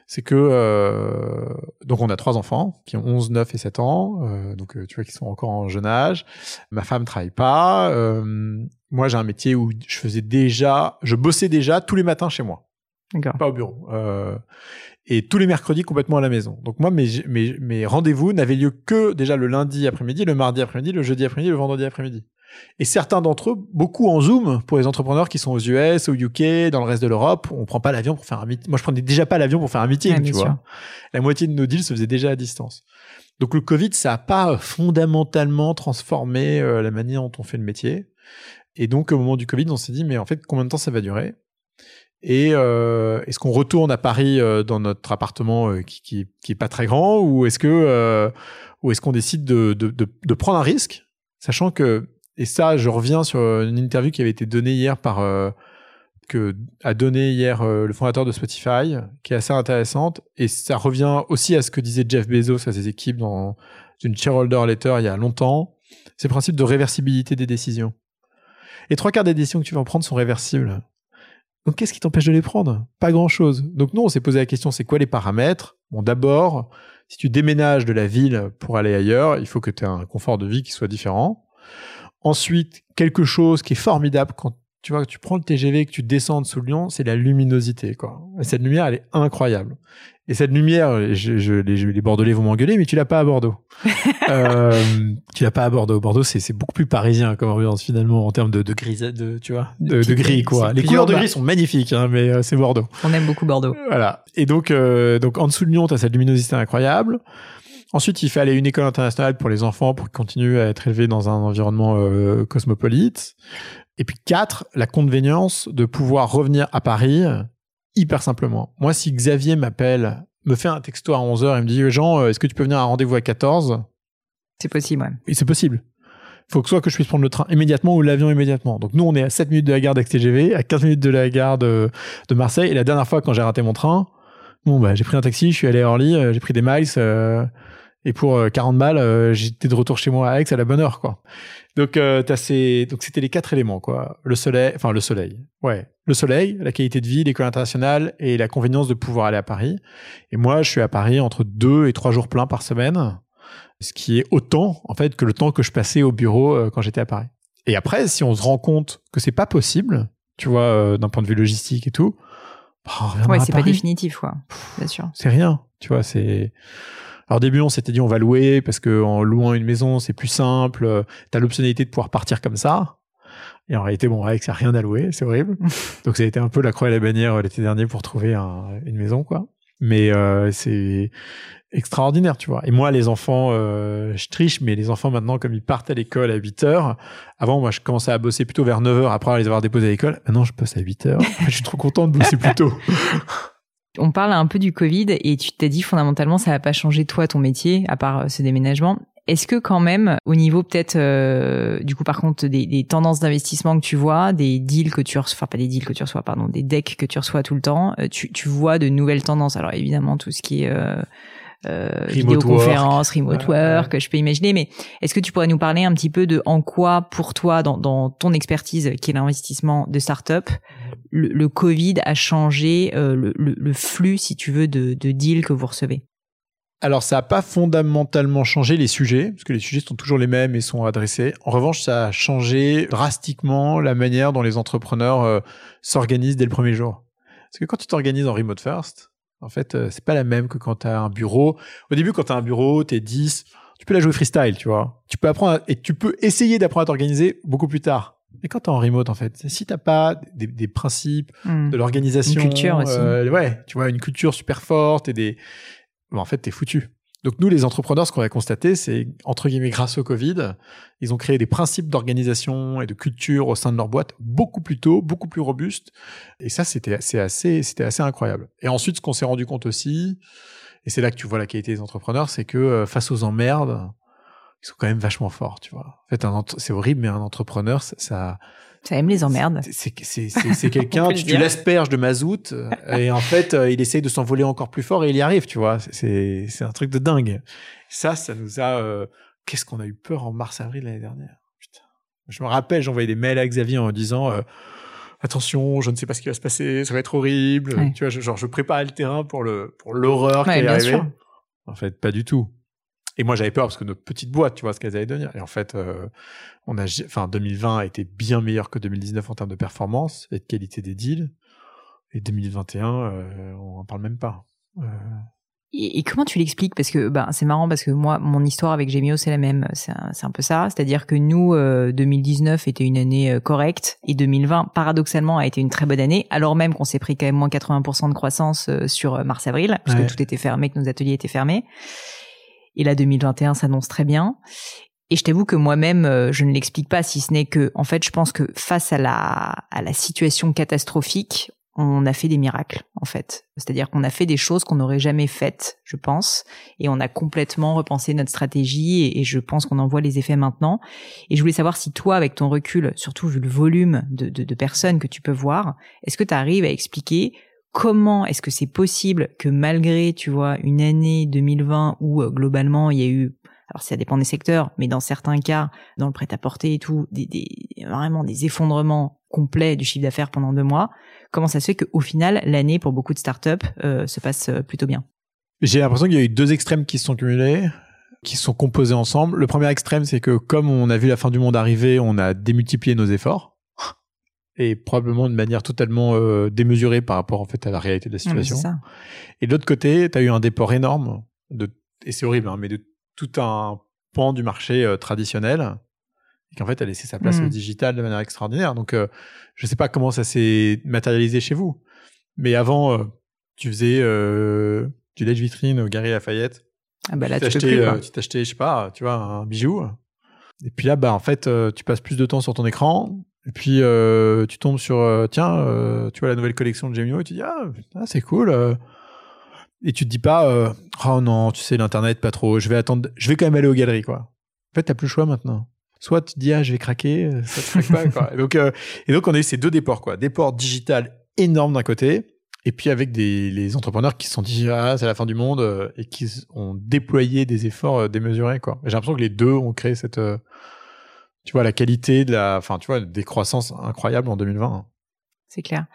c'est que euh, donc on a trois enfants qui ont 11, 9 et 7 ans, euh, donc euh, tu vois qui sont encore en jeune âge. Ma femme travaille pas. Euh, moi j'ai un métier où je faisais déjà, je bossais déjà tous les matins chez moi, pas au bureau, euh, et tous les mercredis complètement à la maison. Donc moi mes mes, mes rendez-vous n'avaient lieu que déjà le lundi après-midi, le mardi après-midi, le jeudi après-midi, le vendredi après-midi. Et certains d'entre eux, beaucoup en Zoom, pour les entrepreneurs qui sont aux US, au UK, dans le reste de l'Europe, on prend pas l'avion pour faire un meeting. Moi, je prenais déjà pas l'avion pour faire un meeting, tu vois. La moitié de nos deals se faisait déjà à distance. Donc le Covid, ça a pas fondamentalement transformé euh, la manière dont on fait le métier. Et donc au moment du Covid, on s'est dit, mais en fait, combien de temps ça va durer? Et euh, est-ce qu'on retourne à Paris euh, dans notre appartement euh, qui, qui, est pas très grand, ou est-ce que ou est-ce qu'on décide de, de, prendre un risque, sachant que et ça, je reviens sur une interview qui avait été donnée hier par que a donné hier le fondateur de Spotify, qui est assez intéressante. Et ça revient aussi à ce que disait Jeff Bezos à ses équipes dans une shareholder letter il y a longtemps. C'est le principe de réversibilité des décisions. Les trois quarts des décisions que tu vas en prendre sont réversibles. Donc qu'est-ce qui t'empêche de les prendre? Pas grand-chose. Donc nous, on s'est posé la question, c'est quoi les paramètres? Bon, d'abord, si tu déménages de la ville pour aller ailleurs, il faut que tu aies un confort de vie qui soit différent. Ensuite, quelque chose qui est formidable quand tu vois, tu prends le TGV et que tu descends sous Lyon, c'est la luminosité, quoi. Et cette lumière, elle est incroyable. Et cette lumière, je, les, les, Bordelais vont m'engueuler, mais tu l'as pas à Bordeaux. euh, tu l'as pas à Bordeaux. Bordeaux, c'est beaucoup plus parisien comme ambiance finalement en termes de, de gris, de tu vois, de, de gris quoi. Les couleurs de gris sont magnifiques, hein, mais euh, c'est Bordeaux. On aime beaucoup Bordeaux. Voilà. Et donc, euh, donc en dessous de Lyon, tu as cette luminosité incroyable. Ensuite, il fait aller à une école internationale pour les enfants pour qu'ils continuent à être élevés dans un environnement euh, cosmopolite. Et puis quatre, la convenience de pouvoir revenir à Paris hyper simplement. Moi, si Xavier m'appelle, me fait un texto à 11h et me dit Jean, euh, est-ce que tu peux venir à un rendez-vous à 14 C'est possible, ouais. C'est possible. Il faut que soit que je puisse prendre le train immédiatement ou l'avion immédiatement. Donc nous, on est à 7 minutes de la gare d'XTGV, à 15 minutes de la gare de, de Marseille. Et la dernière fois, quand j'ai raté mon train, bon, bah, j'ai pris un taxi, je suis allé à Orly, euh, j'ai pris des miles. Euh, et pour 40 euh, balles, euh, j'étais de retour chez moi à Aix à la bonne heure, quoi. Donc, euh, ces... donc c'était les quatre éléments, quoi. Le soleil, enfin le soleil, ouais, le soleil, la qualité de vie, l'école internationale et la convenience de pouvoir aller à Paris. Et moi, je suis à Paris entre deux et trois jours pleins par semaine, ce qui est autant en fait que le temps que je passais au bureau quand j'étais à Paris. Et après, si on se rend compte que c'est pas possible, tu vois, d'un point de vue logistique et tout, bah, ouais, c'est pas définitif, quoi. Bien sûr. C'est rien, tu vois, c'est alors au début, on s'était dit on va louer parce que en louant une maison, c'est plus simple. T'as l'optionnalité de pouvoir partir comme ça. Et en réalité, bon, avec ça, rien à louer, c'est horrible. Donc ça a été un peu la croix et la bannière euh, l'été dernier pour trouver une maison, quoi. Mais euh, c'est extraordinaire, tu vois. Et moi, les enfants, euh, je triche, mais les enfants maintenant, comme ils partent à l'école à 8 heures, avant, moi, je commençais à bosser plutôt vers 9 heures après les avoir déposés à l'école. Maintenant, je bosse à 8 heures. je suis trop content de bosser plus tôt. On parle un peu du Covid et tu t'es dit fondamentalement ça va pas changer toi ton métier à part euh, ce déménagement. Est-ce que quand même, au niveau peut-être, euh, du coup, par contre, des, tendances d'investissement que tu vois, des deals que tu reçois, enfin pas des deals que tu reçois, pardon, des decks que tu reçois tout le temps, euh, tu, vois de nouvelles tendances? Alors évidemment, tout ce qui est euh, vidéoconférence, remote work, je peux imaginer. Mais est-ce que tu pourrais nous parler un petit peu de en quoi, pour toi, dans, dans ton expertise, qui est l'investissement de start-up, le, le, Covid a changé euh, le, le, le, flux, si tu veux, de, de deals que vous recevez? Alors, ça n'a pas fondamentalement changé les sujets, parce que les sujets sont toujours les mêmes et sont adressés. En revanche, ça a changé drastiquement la manière dont les entrepreneurs euh, s'organisent dès le premier jour. Parce que quand tu t'organises en remote first, en fait, euh, c'est pas la même que quand tu as un bureau. Au début, quand tu as un bureau, tu es 10, tu peux la jouer freestyle, tu vois. Tu peux apprendre et tu peux essayer d'apprendre à t'organiser beaucoup plus tard. Mais quand tu es en remote, en fait, si t'as pas des, des principes Hmm. de l'organisation, Une culture aussi. euh, ouais, tu vois, une culture super forte et des, Bon, en fait, t'es foutu. Donc nous, les entrepreneurs, ce qu'on a constaté, c'est entre guillemets grâce au Covid, ils ont créé des principes d'organisation et de culture au sein de leur boîte beaucoup plus tôt, beaucoup plus robustes. Et ça, c'était assez, c'était assez incroyable. Et ensuite, ce qu'on s'est rendu compte aussi, et c'est là que tu vois la qualité des entrepreneurs, c'est que euh, face aux emmerdes, ils sont quand même vachement forts, tu vois. En fait, c'est horrible, mais un entrepreneur, ça, ça aime les emmerdes. c'est quelqu'un, tu, tu l'asperges de mazout, et en fait, euh, il essaye de s'envoler encore plus fort et il y arrive, tu vois. C'est- un truc de dingue. Ça, ça nous a. euh, Qu'est-ce qu'on a eu peur en mars-avril l'année dernière? Putain. Je me rappelle, j'envoyais des mails à Xavier en disant. euh, Attention, je ne sais pas ce qui va se passer, ça va être horrible. Ouais. Tu vois, je- genre, je préparais le terrain pour le pour l'horreur qui Ouais, bien arriver. sûr. En fait, pas du tout. Et moi, j'avais peur parce que notre petite boîte, tu vois ce qu'elle allait devenir. Et en fait, euh, on a, enfin, 2020 a été bien meilleur que 2019 en termes de performance et de qualité des deals. Et 2021, euh, on en parle même pas. Euh, Et, et comment tu l'expliques? Parce que ben c'est marrant parce que moi mon histoire avec Gemio c'est la même, c'est un, peu ça, c'est-à-dire que nous euh, 2019 était une année correcte et 2020 paradoxalement a été une très bonne année alors même qu'on s'est pris quand même moins 80% de croissance sur mars-avril parce Ouais. que tout était fermé, que nos ateliers étaient fermés. Et là 2021 s'annonce très bien. Et je t'avoue que moi-même, euh, je ne l'explique pas, si ce n'est que, en fait, je pense que face à la, à la situation catastrophique, on a fait des miracles, en fait. C'est-à-dire qu'on a fait des choses qu'on n'aurait jamais faites, je pense, et on a complètement repensé notre stratégie, et, je pense qu'on en voit les effets maintenant. Et je voulais savoir si toi, avec ton recul, surtout vu le volume de, de, de personnes que tu peux voir, est-ce que tu arrives à expliquer comment est-ce que c'est possible que malgré, tu vois, une année 2020 où euh, globalement il y a eu alors ça dépend des secteurs, mais dans certains cas, dans le prêt-à-porter et tout, des, vraiment des effondrements complets du chiffre d'affaires pendant deux mois, comment ça se fait qu'au final, l'année pour beaucoup de startups euh, se passe euh, plutôt bien? J'ai l'impression qu'il y a eu deux extrêmes qui se sont cumulés, qui se sont composés ensemble. Le premier extrême, c'est que comme on a vu la fin du monde arriver, on a démultiplié nos efforts. Et probablement de manière totalement euh, démesurée par rapport en fait à la réalité de la situation. ça. Et de l'autre côté, tu as eu un déport énorme, de, et c'est horrible, hein, mais de tout un pan du marché euh, traditionnel, et qu'en fait a laissé sa place au digital de manière extraordinaire. Donc, euh, je sais pas comment ça s'est matérialisé chez vous, mais avant, euh, tu faisais du lèche vitrine au Gary Lafayette. Ah bah là, tu t'achetais, t'achetais, je sais pas, tu vois, un bijou. Et puis là, bah en fait, tu passes plus de temps sur ton écran. Et puis euh, tu tombes sur, euh, tiens, euh, tu vois la nouvelle collection de Gemio et tu dis ah, c'est cool. Et tu te dis pas, oh non, tu sais l'internet pas trop. Je vais attendre, je vais quand même aller aux galeries quoi. En fait, t'as plus le choix maintenant. Soit tu te dis ah, je vais craquer, ça te craque pas quoi. Et donc et donc on a eu ces deux déports quoi, déport digital énorme d'un côté. Et puis avec des les entrepreneurs qui se sont dit ah c'est la fin du monde et qui ont déployé des efforts démesurés quoi. J'ai l'impression que les deux ont créé cette tu vois la qualité de la enfin tu vois des croissances incroyables en 2020. C'est clair.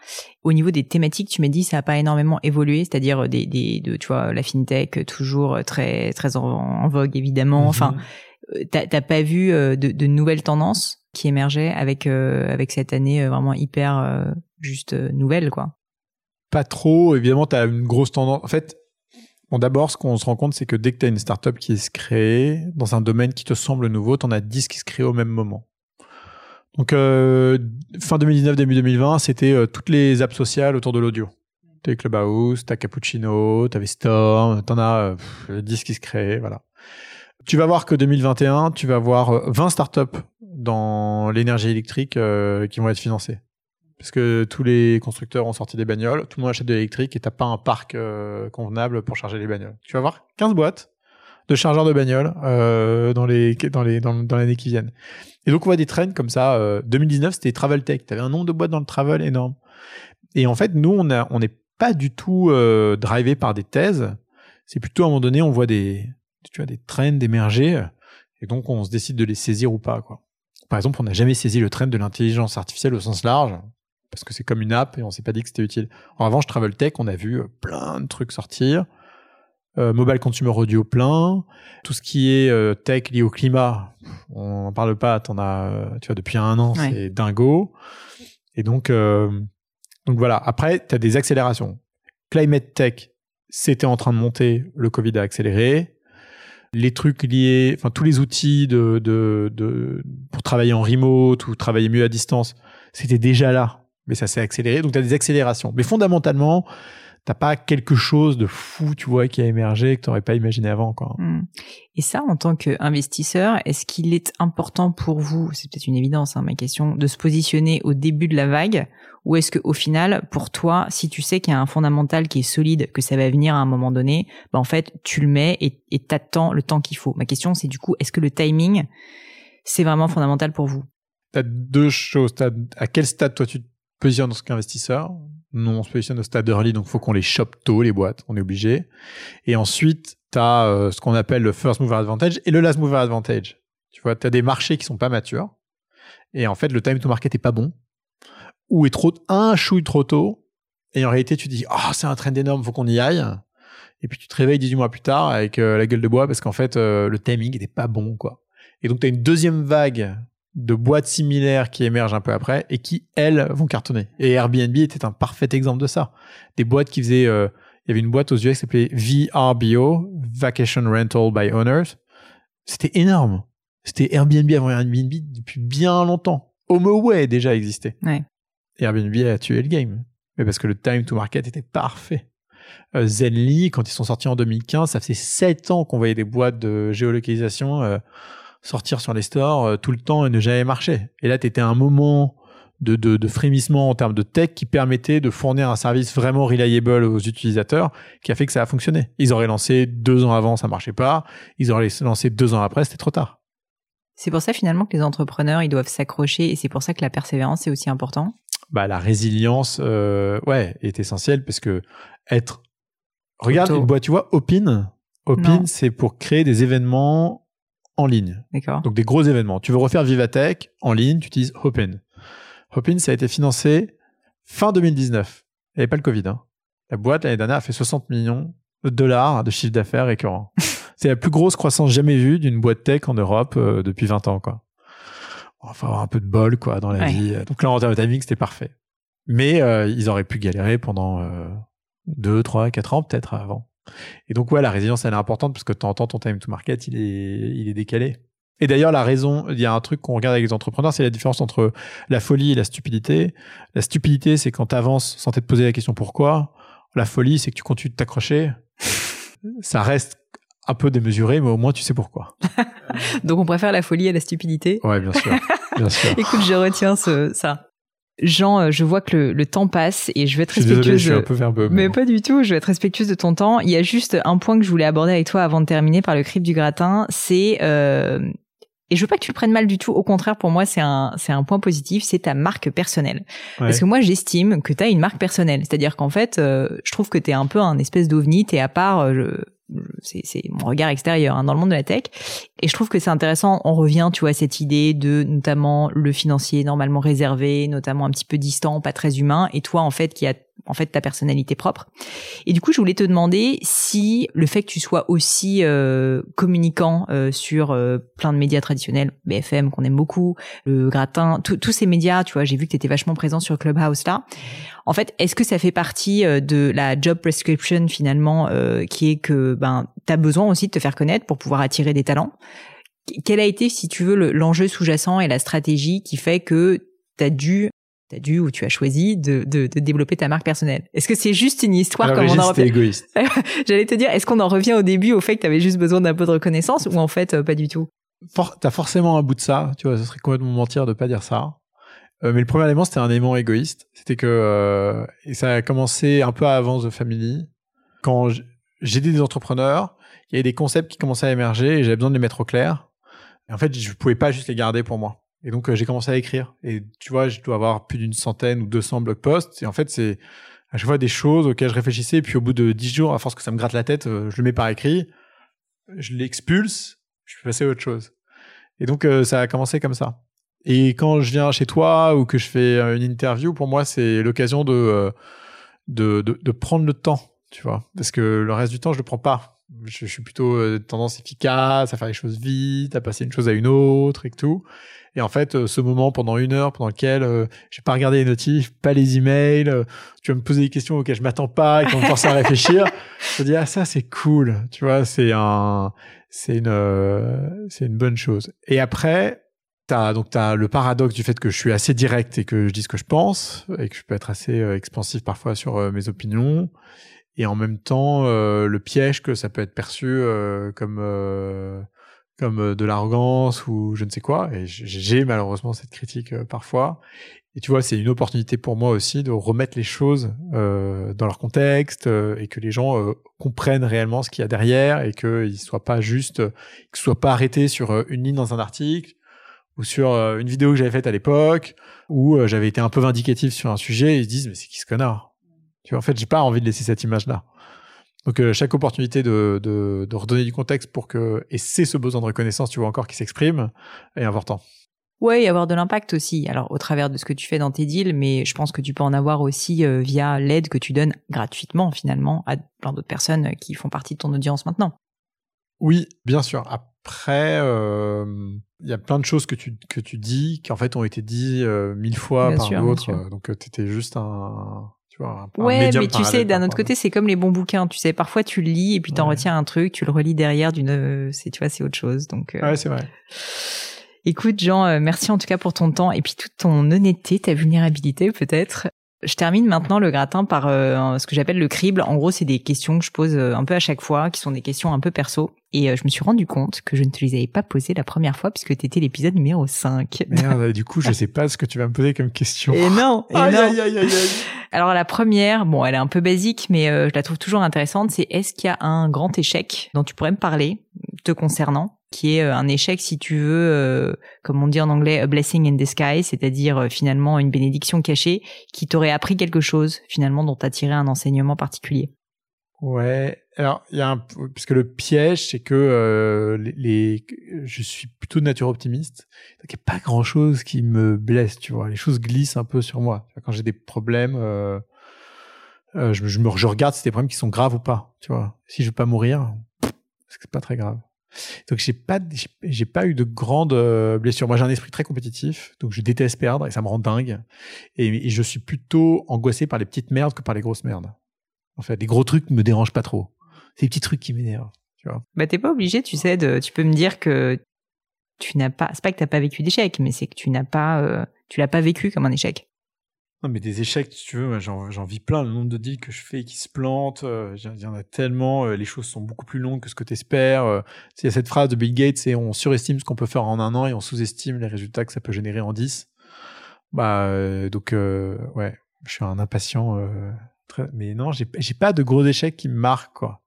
Au niveau des thématiques, tu m'as dit ça n'a pas énormément évolué, c'est-à-dire des, des de, tu vois, la fintech toujours très très en, en vogue évidemment. Enfin, euh, t'as t'as pas vu euh, de, de nouvelles tendances qui émergeaient avec euh, avec cette année vraiment hyper euh, juste nouvelle quoi? pas trop. Évidemment, tu as une grosse tendance. En fait, d'abord, ce qu'on se rend compte, c'est que dès que tu as une startup qui se crée dans un domaine qui te semble nouveau, tu en as 10 qui se créent au même moment. Donc, euh, fin 2019, début 2020, c'était euh, toutes les apps sociales autour de l'audio. T'as Clubhouse, t'as Cappuccino, t'avais Storm, t'en as euh, pff, 10 qui se créent, voilà. Tu vas voir que 2021, tu vas avoir euh, 20 startups dans l'énergie électrique euh, qui vont être financées parce que tous les constructeurs ont sorti des bagnoles, tout le monde achète de l'électrique et t'as pas un parc euh, convenable pour charger les bagnoles. Tu vas voir 15 boîtes de chargeurs de bagnole euh, dans les dans les dans, l'année qui viennent. Et donc on voit des trends comme ça. Euh, 2019 c'était travel tech. T'avais un nombre de boîtes dans le travel énorme. Et en fait nous on n'est pas du tout euh, drivé par des thèses. C'est plutôt à un moment donné on voit des tu des trends émerger et donc on se décide de les saisir ou pas quoi. Par exemple on n'a jamais saisi le trend de l'intelligence artificielle au sens large parce que c'est comme une app et on s'est pas dit que c'était utile. En revanche travel tech on a vu euh, plein de trucs sortir euh, mobile consumer audio plein, tout ce qui est euh, tech lié au climat, on n'en parle pas, t'en as, tu vois, depuis un an, Ouais. c'est dingo. Et donc, euh, donc voilà. Après, tu as des accélérations. Climate tech, c'était en train de monter, le Covid a accéléré. Les trucs liés, enfin tous les outils de, de, de pour travailler en remote ou travailler mieux à distance, c'était déjà là, mais ça s'est accéléré. Donc tu as des accélérations. Mais fondamentalement, t'as pas quelque chose de fou, tu vois, qui a émergé que tu n'aurais pas imaginé avant. Quoi. Hmm. Et ça, en tant qu'investisseur, est-ce qu'il est important pour vous, c'est peut-être une évidence, hein, ma question, de se positionner au début de la vague? Ou est-ce que au final, pour toi, si tu sais qu'il y a un fondamental qui est solide, que ça va venir à un moment donné, bah en fait, tu le mets et t'attends le temps qu'il faut? Ma question, c'est du coup, est-ce que le timing, c'est vraiment fondamental pour vous? Tu as deux choses. T'as à quel stade toi tu te positionnes en tant qu'investisseur Nous, on se positionne au stade early, donc faut qu'on les chope tôt, les boîtes, on est obligé. Et ensuite, tu as ce qu'on appelle le first mover advantage et le last mover advantage. Tu vois, tu as des marchés qui sont pas matures. Et en fait, le time to market est pas bon. Ou est trop, un chouille trop tôt. Et en réalité, tu dis, ah, c'est un trend énorme, faut qu'on y aille. Et puis tu te réveilles 18 mois plus tard avec euh, la gueule de bois parce qu'en fait, euh, le timing était pas bon, quoi. Et donc, tu as une deuxième vague de boîtes similaires qui émergent un peu après et qui, elles, vont cartonner. Et Airbnb était un parfait exemple de ça. Des boîtes qui faisaient... euh, il y avait une boîte aux US qui s'appelait VRBO, Vacation Rental by Owners. C'était énorme. C'était Airbnb avant Airbnb depuis bien longtemps. HomeAway déjà existait. Ouais. Et Airbnb a tué le game. Mais parce que le time to market était parfait. Euh, Zenly, quand ils sont sortis en 2015, ça faisait 7 ans qu'on voyait des boîtes de géolocalisation euh, sortir sur les stores euh, tout le temps et ne jamais marcher. Et là, tu étais à un moment de, de, de frémissement en termes de tech qui permettait de fournir un service vraiment reliable aux utilisateurs qui a fait que ça a fonctionné. Ils auraient lancé deux ans avant, ça marchait pas. Ils auraient lancé deux ans après, c'était trop tard. C'est pour ça finalement que les entrepreneurs, ils doivent s'accrocher et c'est pour ça que la persévérance est aussi important. Bah, la résilience, euh, ouais, est essentielle parce que être. Regarde une boîte, tu vois, Opin. Opin, Non. c'est pour créer des événements en ligne. D'accord Donc des gros événements. Tu veux refaire Vivatech en ligne, tu utilises Hopin. Hopin, ça a été financé fin 2019. Il n'y avait pas le Covid. hein. La boîte, l'année dernière, a fait 60 millions de dollars de chiffre d'affaires récurrent. C'est la plus grosse croissance jamais vue d'une boîte tech en Europe euh, depuis 20 ans. Quoi. Faut avoir un peu de bol quoi, dans la Ouais. vie. Donc là, en termes de timing, c'était parfait. Mais euh, ils auraient pu galérer pendant euh, 2, 3, 4 ans peut-être avant. Et donc, ouais, la résilience, elle est importante parce que de temps en temps, ton time to market, il est, il est décalé. Et d'ailleurs, la raison, il y a un truc qu'on regarde avec les entrepreneurs, c'est la différence entre la folie et la stupidité. La stupidité, c'est quand tu avances sans t'être posé la question pourquoi. La folie, c'est que tu continues de t'accrocher. Ça reste un peu démesuré, mais au moins tu sais pourquoi. Donc on préfère la folie à la stupidité. Ouais, bien sûr. Bien sûr. Écoute, je retiens ce, ça. Jean, euh, je vois que le, le temps passe et je vais être Je suis désolé, respectueuse. je suis un peu verbeux. Mais bon. pas du tout, je vais être respectueuse de ton temps. Il y a juste un point que je voulais aborder avec toi avant de terminer par le crip du gratin, c'est euh, et je veux pas que tu le prennes mal du tout, au contraire pour moi c'est un c'est un point positif, c'est ta marque personnelle. Ouais. Parce que moi j'estime que tu as une marque personnelle, c'est-à-dire qu'en fait euh, je trouve que tu es un peu un espèce d'ovni, tu es à part euh, je- c'est mon regard extérieur hein, dans le monde de la tech. Et je trouve que c'est intéressant on revient tu vois à cette idée de notamment le financier normalement réservé notamment un petit peu distant pas très humain. Et toi en fait qui a en fait ta personnalité propre. Et du coup je voulais te demander si le fait que tu sois aussi euh, communicant euh, sur euh, plein de médias traditionnels BFM qu'on aime beaucoup le gratin tous ces médias tu vois j'ai vu que tu étais vachement présent sur Clubhouse là. En fait, est-ce que ça fait partie euh, de la job prescription finalement, euh, qui est que ben t'as besoin aussi de te faire connaître pour pouvoir attirer des talents? Qu- Quel a été, si tu veux, le- l'enjeu sous-jacent et la stratégie qui fait que t'as dû, t'as dû ou tu as choisi de, de, de développer ta marque personnelle Est-ce que c'est juste une histoire comme on en revient égoïste. J'allais te dire, est-ce qu'on en revient au début au fait que t'avais juste besoin d'un peu de reconnaissance ou en fait euh, pas du tout? For- T'as forcément un bout de ça, tu vois, ce serait complètement mentir de pas dire ça. Euh, mais le premier élément, c'était un élément égoïste. C'était que, euh, et ça a commencé un peu avant The Family, quand j'aidais des entrepreneurs il y avait des concepts qui commençaient à émerger et j'avais besoin de les mettre au clair. Et en fait, je pouvais pas juste les garder pour moi. Et donc, euh, j'ai commencé à écrire. Et tu vois, je dois avoir plus d'une centaine ou 200 blog posts. Et en fait, c'est à chaque fois des choses auxquelles je réfléchissais. Et puis, au bout de 10 jours, à force que ça me gratte la tête, euh, je le mets par écrit, je l'expulse, je peux passer à autre chose. Et donc, euh, ça a commencé comme ça. Et quand je viens chez toi ou que je fais une interview, pour moi, c'est l'occasion de, de, de, de prendre le temps, tu vois. Parce que le reste du temps, je le prends pas je, suis plutôt euh, tendance efficace à faire les choses vite, à passer une chose à une autre et tout. Et en fait, euh, ce moment pendant une heure pendant lequel euh, je vais pas regarder les notifs, pas les emails, tu vas me poser des questions auxquelles je m'attends pas et qui vont me forcer à réfléchir, je me dis ah ça c'est cool, tu vois, c'est un, c'est une, c'est une bonne chose. Et après, T'as donc t'as le paradoxe du fait que je suis assez direct et que je dis ce que je pense et que je peux être assez expansif parfois sur mes opinions et en même temps euh, le piège que ça peut être perçu euh, comme euh, comme de l'arrogance ou je ne sais quoi. Et j'ai malheureusement cette critique parfois. Et tu vois c'est une opportunité pour moi aussi de remettre les choses dans leur contexte et que les gens comprennent réellement ce qu'il y a derrière et qu'ils soient pas juste qu'ils soient pas arrêtés sur une ligne dans un article ou sur une vidéo que j'avais faite à l'époque où j'avais été un peu vindicatif sur un sujet et ils se disent mais c'est qui ce connard? Tu vois, en fait, j'ai pas envie de laisser cette image-là. Donc euh, chaque opportunité de, de, de, redonner du contexte pour que et c'est ce besoin de reconnaissance, tu vois encore qui s'exprime, est important. Ouais, avoir de l'impact aussi. Alors au travers de ce que tu fais dans tes deals, mais je pense que tu peux en avoir aussi euh, via l'aide que tu donnes gratuitement finalement à plein d'autres personnes qui font partie de ton audience maintenant. Oui, bien sûr. Après, euh, il y a plein de choses que tu que tu dis qui en fait ont été dit mille fois par d'autres. Donc tu étais juste un ouais, mais tu sais, d'un autre côté, c'est comme les bons bouquins. Tu sais, parfois tu le lis et puis t'en retiens un truc, tu le relis derrière d'une, c'est tu vois, c'est autre chose. Donc. Euh... Ouais, c'est vrai. Écoute, Jean, euh, merci en tout cas pour ton temps et puis toute ton honnêteté, ta vulnérabilité peut-être. Je termine maintenant le gratin par euh, ce que j'appelle le crible. En gros, c'est des questions que je pose euh, un peu à chaque fois, qui sont des questions un peu perso. Et euh, je me suis rendu compte que je ne te les avais pas posées la première fois puisque tu étais l'épisode numéro 5. Merde, du coup, je sais pas ce que tu vas me poser comme question. Et non, et non. Alors la première, bon, elle est un peu basique, mais je la trouve toujours intéressante. C'est est-ce qu'il y a un grand échec dont tu pourrais me parler te concernant qui est euh, un échec si tu veux, euh, comme on dit en anglais, a blessing in disguise, c'est-à-dire euh, finalement une bénédiction cachée qui t'aurait appris quelque chose finalement dont t'as tiré un enseignement particulier? Ouais, alors il y a un parce que le piège c'est que les, je suis plutôt de nature optimiste, donc il n'y a pas grand chose qui me blesse, tu vois, les choses glissent un peu sur moi. Quand j'ai des problèmes, je, je, me regarde si c'est des problèmes qui sont graves ou pas, tu vois. Si je veux pas mourir, c'est pas très grave. Donc j'ai pas j'ai pas eu de grandes euh, blessures. Moi j'ai un esprit très compétitif, donc je déteste perdre et ça me rend dingue. Et, je suis plutôt angoissé par les petites merdes que par les grosses merdes. En fait, les gros trucs me dérangent pas trop. C'est les petits trucs qui m'énervent, tu vois. Bah t'es pas obligé, tu sais, de, tu peux me dire que tu n'as pas, c'est pas que t'as pas vécu d'échec, mais c'est que tu n'as pas, euh, tu l'as pas vécu comme un échec. Non, mais des échecs, si tu veux, j'en vis plein. Le nombre de deals que je fais qui se plantent, euh, il y en a tellement. Euh, les choses sont beaucoup plus longues que ce que tu espères. Euh, il y a cette phrase de Bill Gates, c'est on surestime ce qu'on peut faire en un an et on sous-estime les résultats que ça peut générer en dix. Bah, donc, ouais, je suis un impatient. Très... Mais non, j'ai pas de gros échecs qui me marquent, quoi.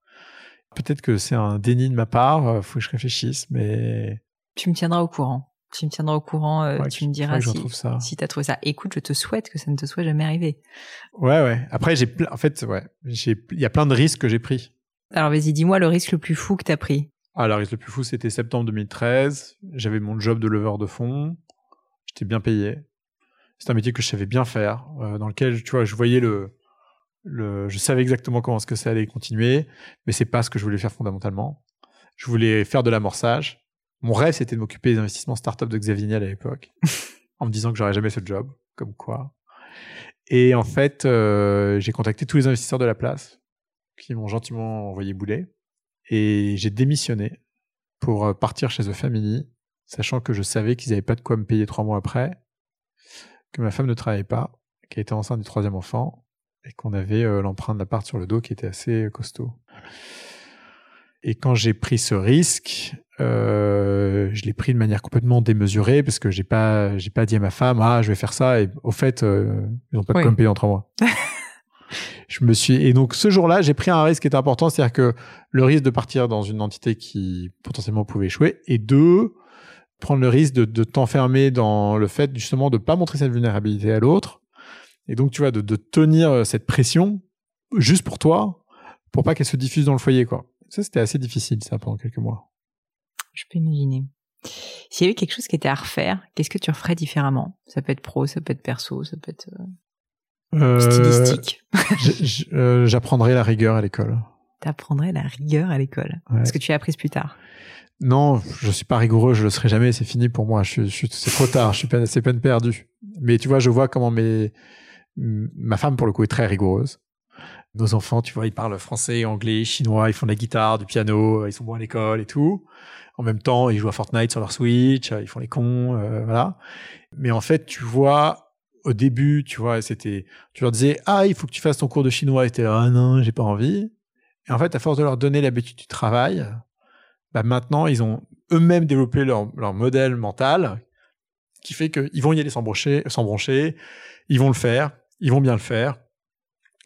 Peut-être que c'est un déni de ma part, faut que je réfléchisse, mais. Tu me tiendras au courant tu me tiendras au courant, euh, tu me diras si, si t'as trouvé ça. Écoute, je te souhaite que ça ne te soit jamais arrivé. Ouais, ouais. Après, j'ai, en fait, ouais, il y a plein de risques que j'ai pris. Alors, vas-y, dis-moi le risque le plus fou que t'as pris. Ah, le risque le plus fou, c'était septembre 2013. J'avais mon job de leveur de fonds. J'étais bien payé. C'est un métier que je savais bien faire, euh, dans lequel, tu vois, je voyais le, le, je savais exactement comment ce que ça allait continuer, mais c'est pas ce que je voulais faire fondamentalement. Je voulais faire de l'amorçage mon rêve, c'était de m'occuper des investissements start-up de Xavier Niel à l'époque, en me disant que j'aurais jamais ce job, comme quoi. Et en fait, euh, j'ai contacté tous les investisseurs de la place qui m'ont gentiment envoyé boulet. Et j'ai démissionné pour euh, partir chez The Family, sachant que je savais qu'ils n'avaient pas de quoi me payer trois mois après, que ma femme ne travaillait pas, qu'elle était enceinte du troisième enfant, et qu'on avait euh, l'empreinte de l'appart sur le dos qui était assez costaud. Et quand j'ai pris ce risque, euh, je l'ai pris de manière complètement démesurée parce que j'ai pas, j'ai pas dit à ma femme, ah, je vais faire ça. Et au fait, euh, ils n'ont pas de quoi me payer en trois mois. je me suis et donc ce jour-là, j'ai pris un risque qui est important, c'est-à-dire que le risque de partir dans une entité qui potentiellement pouvait échouer, et deux, prendre le risque de, de t'enfermer dans le fait justement de pas montrer cette vulnérabilité à l'autre, et donc tu vois de, de tenir cette pression juste pour toi, pour pas qu'elle se diffuse dans le foyer, quoi. Ça, c'était assez difficile, ça, pendant quelques mois. Je peux imaginer. S'il y avait quelque chose qui était à refaire, qu'est-ce que tu referais différemment? Ça peut être pro, ça peut être perso, ça peut être euh, Euh, stylistique. j- j- euh, J'apprendrai la rigueur à l'école. T'apprendrais la rigueur à l'école. Ouais. Parce que tu as appris plus tard? Non, je suis pas rigoureux, je le serai jamais, c'est fini pour moi. Je, je c'est trop tard, je suis peine, c'est peine perdue. Mais tu vois, je vois comment mes, ma femme pour le coup est très rigoureuse. Nos enfants, tu vois, ils parlent français, anglais, chinois, ils font de la guitare, du piano, ils sont bons à l'école et tout. En même temps, ils jouent à Fortnite sur leur Switch, ils font les cons, euh, voilà. Mais en fait, tu vois, au début, tu vois, c'était, tu leur disais, ah, il faut que tu fasses ton cours de chinois, et t'es ah non, j'ai pas envie. Et en fait, à force de leur donner l'habitude du travail, bah maintenant, ils ont eux-mêmes développé leur, leur modèle mental qui fait qu'ils vont y aller sans broncher, sans broncher, ils vont le faire, ils vont bien le faire.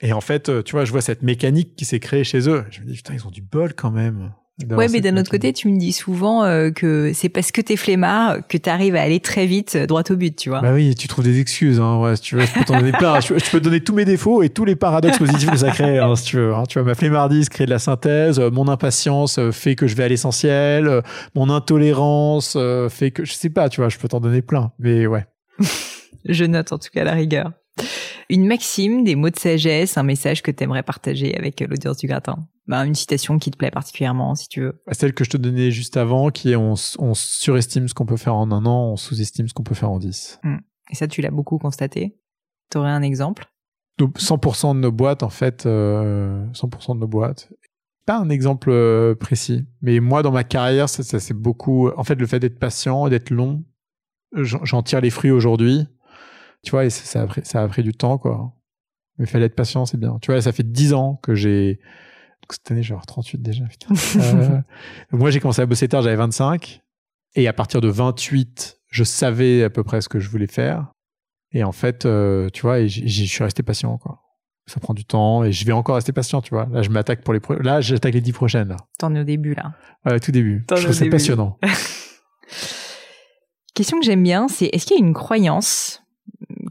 Et en fait, euh, tu vois, je vois cette mécanique qui s'est créée chez eux. Je me dis, putain, ils ont du bol quand même. Ouais, mais d'un autre côté, tu me dis souvent euh, que c'est parce que t'es flemmard que t'arrives à aller très vite euh, droit au but, tu vois. Bah oui, tu trouves des excuses, hein. Ouais, si tu veux, je peux t'en donner plein. Je, je peux te donner tous mes défauts et tous les paradoxes positifs que ça crée, hein, si tu veux. hein. Tu vois, ma flemmardise crée de la synthèse, euh, mon impatience fait que je vais à l'essentiel, mon intolérance fait que, je sais pas, tu vois, je peux t'en donner plein. Mais ouais. Je note en tout cas la rigueur. Une maxime, des mots de sagesse, un message que t'aimerais partager avec euh, l'audience du gratin. Bah, une citation qui te plaît particulièrement, si tu veux. Celle que je te donnais juste avant, qui est on, surestime ce qu'on peut faire en un an, on sous-estime ce qu'on peut faire en dix. Et ça, tu l'as beaucoup constaté. T'aurais un exemple? Donc, 100% de nos boîtes, en fait, euh, 100% de nos boîtes. Pas un exemple euh, précis, mais moi, dans ma carrière, ça, ça c'est beaucoup. En fait, le fait d'être patient, d'être long, j'en tire les fruits aujourd'hui. Tu vois, et ça, a pris, ça a pris du temps, quoi. Mais il fallait être patient, c'est bien. Tu vois, ça fait 10 ans que j'ai. Cette année, je avoir 38 déjà, putain. Euh, moi, j'ai commencé à bosser tard, j'avais 25. Et à partir de 28, je savais à peu près ce que je voulais faire. Et en fait, euh, tu vois, et j- j'y suis resté patient, quoi. Ça prend du temps et je vais encore rester patient, tu vois. Là, je m'attaque pour les pro- là, j'attaque les 10 prochaines, là. T'en es au début, là. Ouais, tout début. T'en je trouve ça passionnant. Question que j'aime bien, c'est est-ce qu'il y a une croyance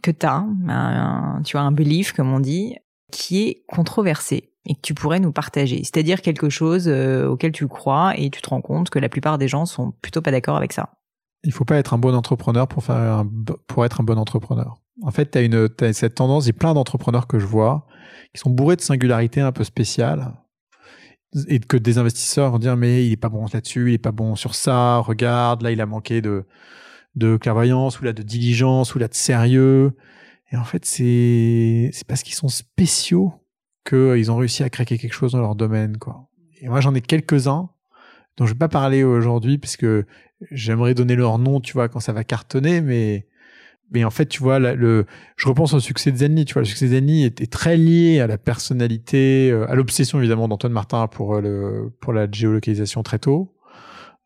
que t'as, un, un- tu vois, un belief, comme on dit, qui est controversé et que tu pourrais nous partager C'est-à-dire quelque chose euh, auquel tu crois et tu te rends compte que la plupart des gens sont plutôt pas d'accord avec ça. Il faut pas être un bon entrepreneur pour faire un, pour être un bon entrepreneur. En fait, t'as une, t'as cette tendance, il y a plein d'entrepreneurs que je vois qui sont bourrés de singularités un peu spéciales et que des investisseurs vont dire mais il est pas bon là-dessus, il est pas bon sur ça, regarde, là il a manqué de, de clairvoyance ou là de diligence ou là de sérieux. Et en fait, c'est, c'est parce qu'ils sont spéciaux qu'ils ont réussi à craquer quelque chose dans leur domaine, quoi. Et moi, j'en ai quelques-uns dont je vais pas parler aujourd'hui parce que j'aimerais donner leur nom, tu vois, quand ça va cartonner, mais mais en fait, tu vois, le, je repense au succès de Zenly. Tu vois, le succès de Zenly était très lié à la personnalité, euh, à l'obsession évidemment d'Antoine Martin pour euh, le pour la géolocalisation très tôt,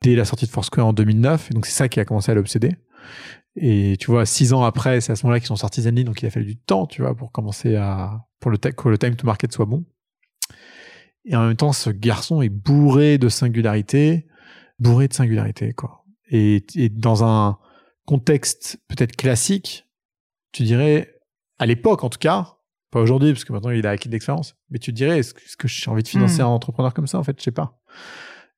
dès la sortie de Foursquare en 2009. Et donc c'est ça qui a commencé à l'obséder. Et tu vois, six ans après, c'est à ce moment-là qu'ils sont sortis Zenly, donc il a fallu du temps, tu vois, pour commencer à pour le que le time to market soit bon. Et en même temps, ce garçon est bourré de singularité, bourré de singularité, quoi. Et, et dans un contexte peut-être classique, tu dirais, à l'époque en tout cas, pas aujourd'hui, parce que maintenant il a acquis de l'expérience, mais tu dirais, est-ce que, est-ce que j'ai envie de financer Mm. un entrepreneur comme ça En fait, je sais pas.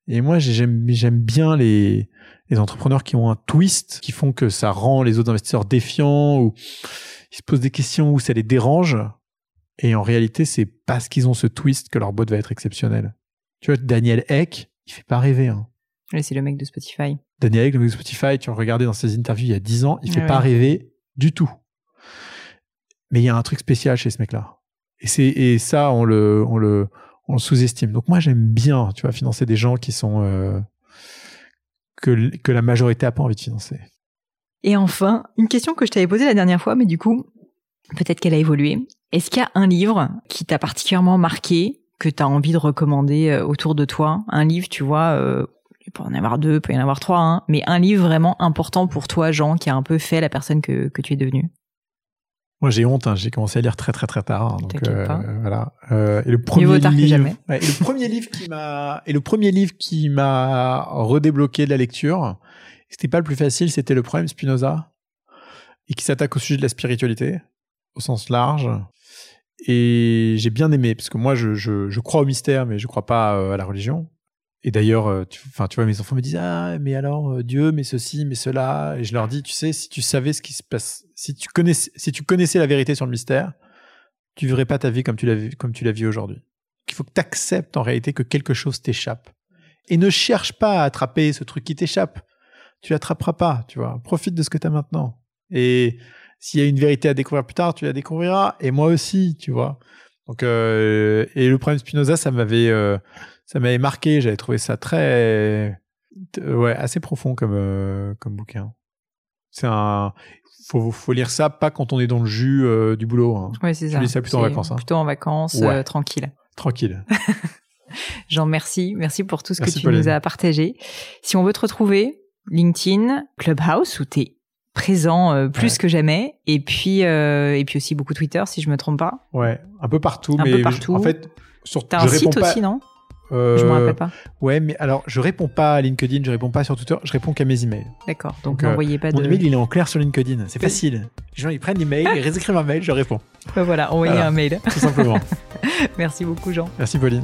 Et moi, j'ai- j'aime j'aime bien les, les entrepreneurs qui ont un twist, qui font que ça rend les autres investisseurs défiants, ou ils se posent des questions, ou ça les dérange. Et en réalité, c'est parce qu'ils ont ce twist que leur boîte va être exceptionnelle. Tu vois, Daniel Eck, il fait pas rêver. Hein. Là, c'est le mec de Spotify. Daniel Eck, le mec de Spotify, tu le regardais dans ses interviews il y a 10 ans, il fait Ah pas rêver du tout. Mais il y a un truc spécial chez ce mec-là. Et c'est et ça on le on le on sous-estime. Donc moi j'aime bien, tu vois, financer des gens qui sont euh, que que la majorité a pas envie de financer. Et enfin, une question que je t'avais posée la dernière fois, mais du coup, peut-être qu'elle a évolué. Est-ce qu'il y a un livre qui t'a particulièrement marqué, que tu as envie de recommander euh, autour de toi? Un livre, tu vois, euh, il peut en avoir deux, il peut y en avoir trois, hein, mais un livre vraiment important pour toi, Jean, qui a un peu fait la personne que, que tu es devenue? Moi, j'ai honte. Hein. J'ai commencé à lire très très très tard. hein, donc pas. voilà. Euh, et le premier que livre, jamais. ouais, et le premier livre qui m'a et le premier livre qui m'a redébloqué de la lecture, c'était pas le plus facile. C'était le problème Spinoza et qui s'attaque au sujet de la spiritualité au sens large. Et j'ai bien aimé parce que moi, je, je, je crois au mystère, mais je crois pas euh, à la religion. Et d'ailleurs, euh, tu, tu vois, mes enfants me disent ah, mais alors euh, Dieu, mais ceci, mais cela. Et je leur dis, tu sais, si tu savais ce qui se passe, si tu connaissais, si tu connaissais la vérité sur le mystère, tu vivrais pas ta vie comme tu la vis, comme tu aujourd'hui. Il faut que tu acceptes en réalité que quelque chose t'échappe. Et ne cherche pas à attraper ce truc qui t'échappe. Tu l'attraperas pas, tu vois. Profite de ce que tu as maintenant. Et s'il y a une vérité à découvrir plus tard, tu la découvriras. Et moi aussi, tu vois. Donc, euh, et le problème Spinoza, ça m'avait, ça m'avait marqué. J'avais trouvé ça très, euh, ouais, assez profond comme, euh, comme bouquin. C'est un, faut, faut lire ça pas quand on est dans le jus euh, du boulot. hein. Ouais, c'est Je ça. lis ça plutôt en vacances, hein. Plutôt en vacances, Ouais. euh, tranquille. Tranquille. Jean, merci. Merci pour tout ce Merci, que tu Pauline. nous as partagé. Si on veut te retrouver, LinkedIn, Clubhouse, où tu es présent euh, plus Ouais. que jamais. Et puis, euh, et puis aussi beaucoup Twitter, si je me trompe pas. Ouais, un peu partout. Un mais peu je- partout. en fait, sur, T'as je un site pas. aussi, non? Euh, Je me rappelle pas. Ouais, mais alors je réponds pas à LinkedIn, je réponds pas sur Twitter, je réponds qu'à mes emails. D'accord. Donc, Donc, euh, n'envoyez pas Mon de. email, il est en clair sur LinkedIn. C'est facile. Les gens, ils prennent l'email, ils réécrivent un mail, je réponds. Ouais, voilà, envoyez Voilà. un mail. Tout simplement. Merci beaucoup, Jean. Merci, Pauline.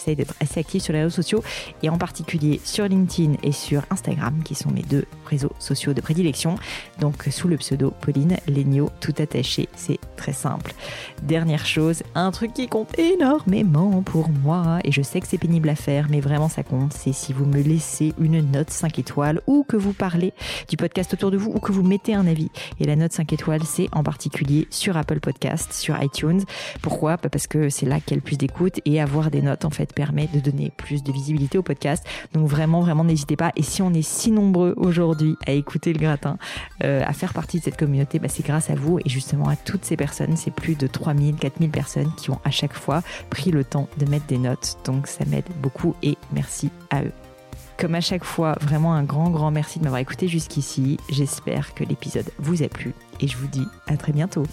J'essaye d'être assez active sur les réseaux sociaux et en particulier sur LinkedIn et sur Instagram, qui sont mes deux réseaux sociaux de prédilection. Donc, sous le pseudo Pauline Legno, tout attaché. C'est très simple. Dernière chose, un truc qui compte énormément pour moi, et je sais que c'est pénible à faire, mais vraiment ça compte, c'est si vous me laissez une note 5 étoiles ou que vous parlez du podcast autour de vous ou que vous mettez un avis. Et la note 5 étoiles, c'est en particulier sur Apple Podcast, sur iTunes. Pourquoi? Bah, Parce que c'est là qu'il y a le plus d'écoute et avoir des notes en fait permet de donner plus de visibilité au podcast. Donc vraiment, vraiment, n'hésitez pas. Et si on est si nombreux aujourd'hui à écouter le gratin, euh, à faire partie de cette communauté, bah, c'est grâce à vous et justement à toutes ces C'est plus de 3000, 4000 personnes qui ont à chaque fois pris le temps de mettre des notes. Donc ça m'aide beaucoup et merci à eux. Comme à chaque fois, vraiment un grand, grand merci de m'avoir écouté jusqu'ici. J'espère que l'épisode vous a plu et je vous dis à très bientôt.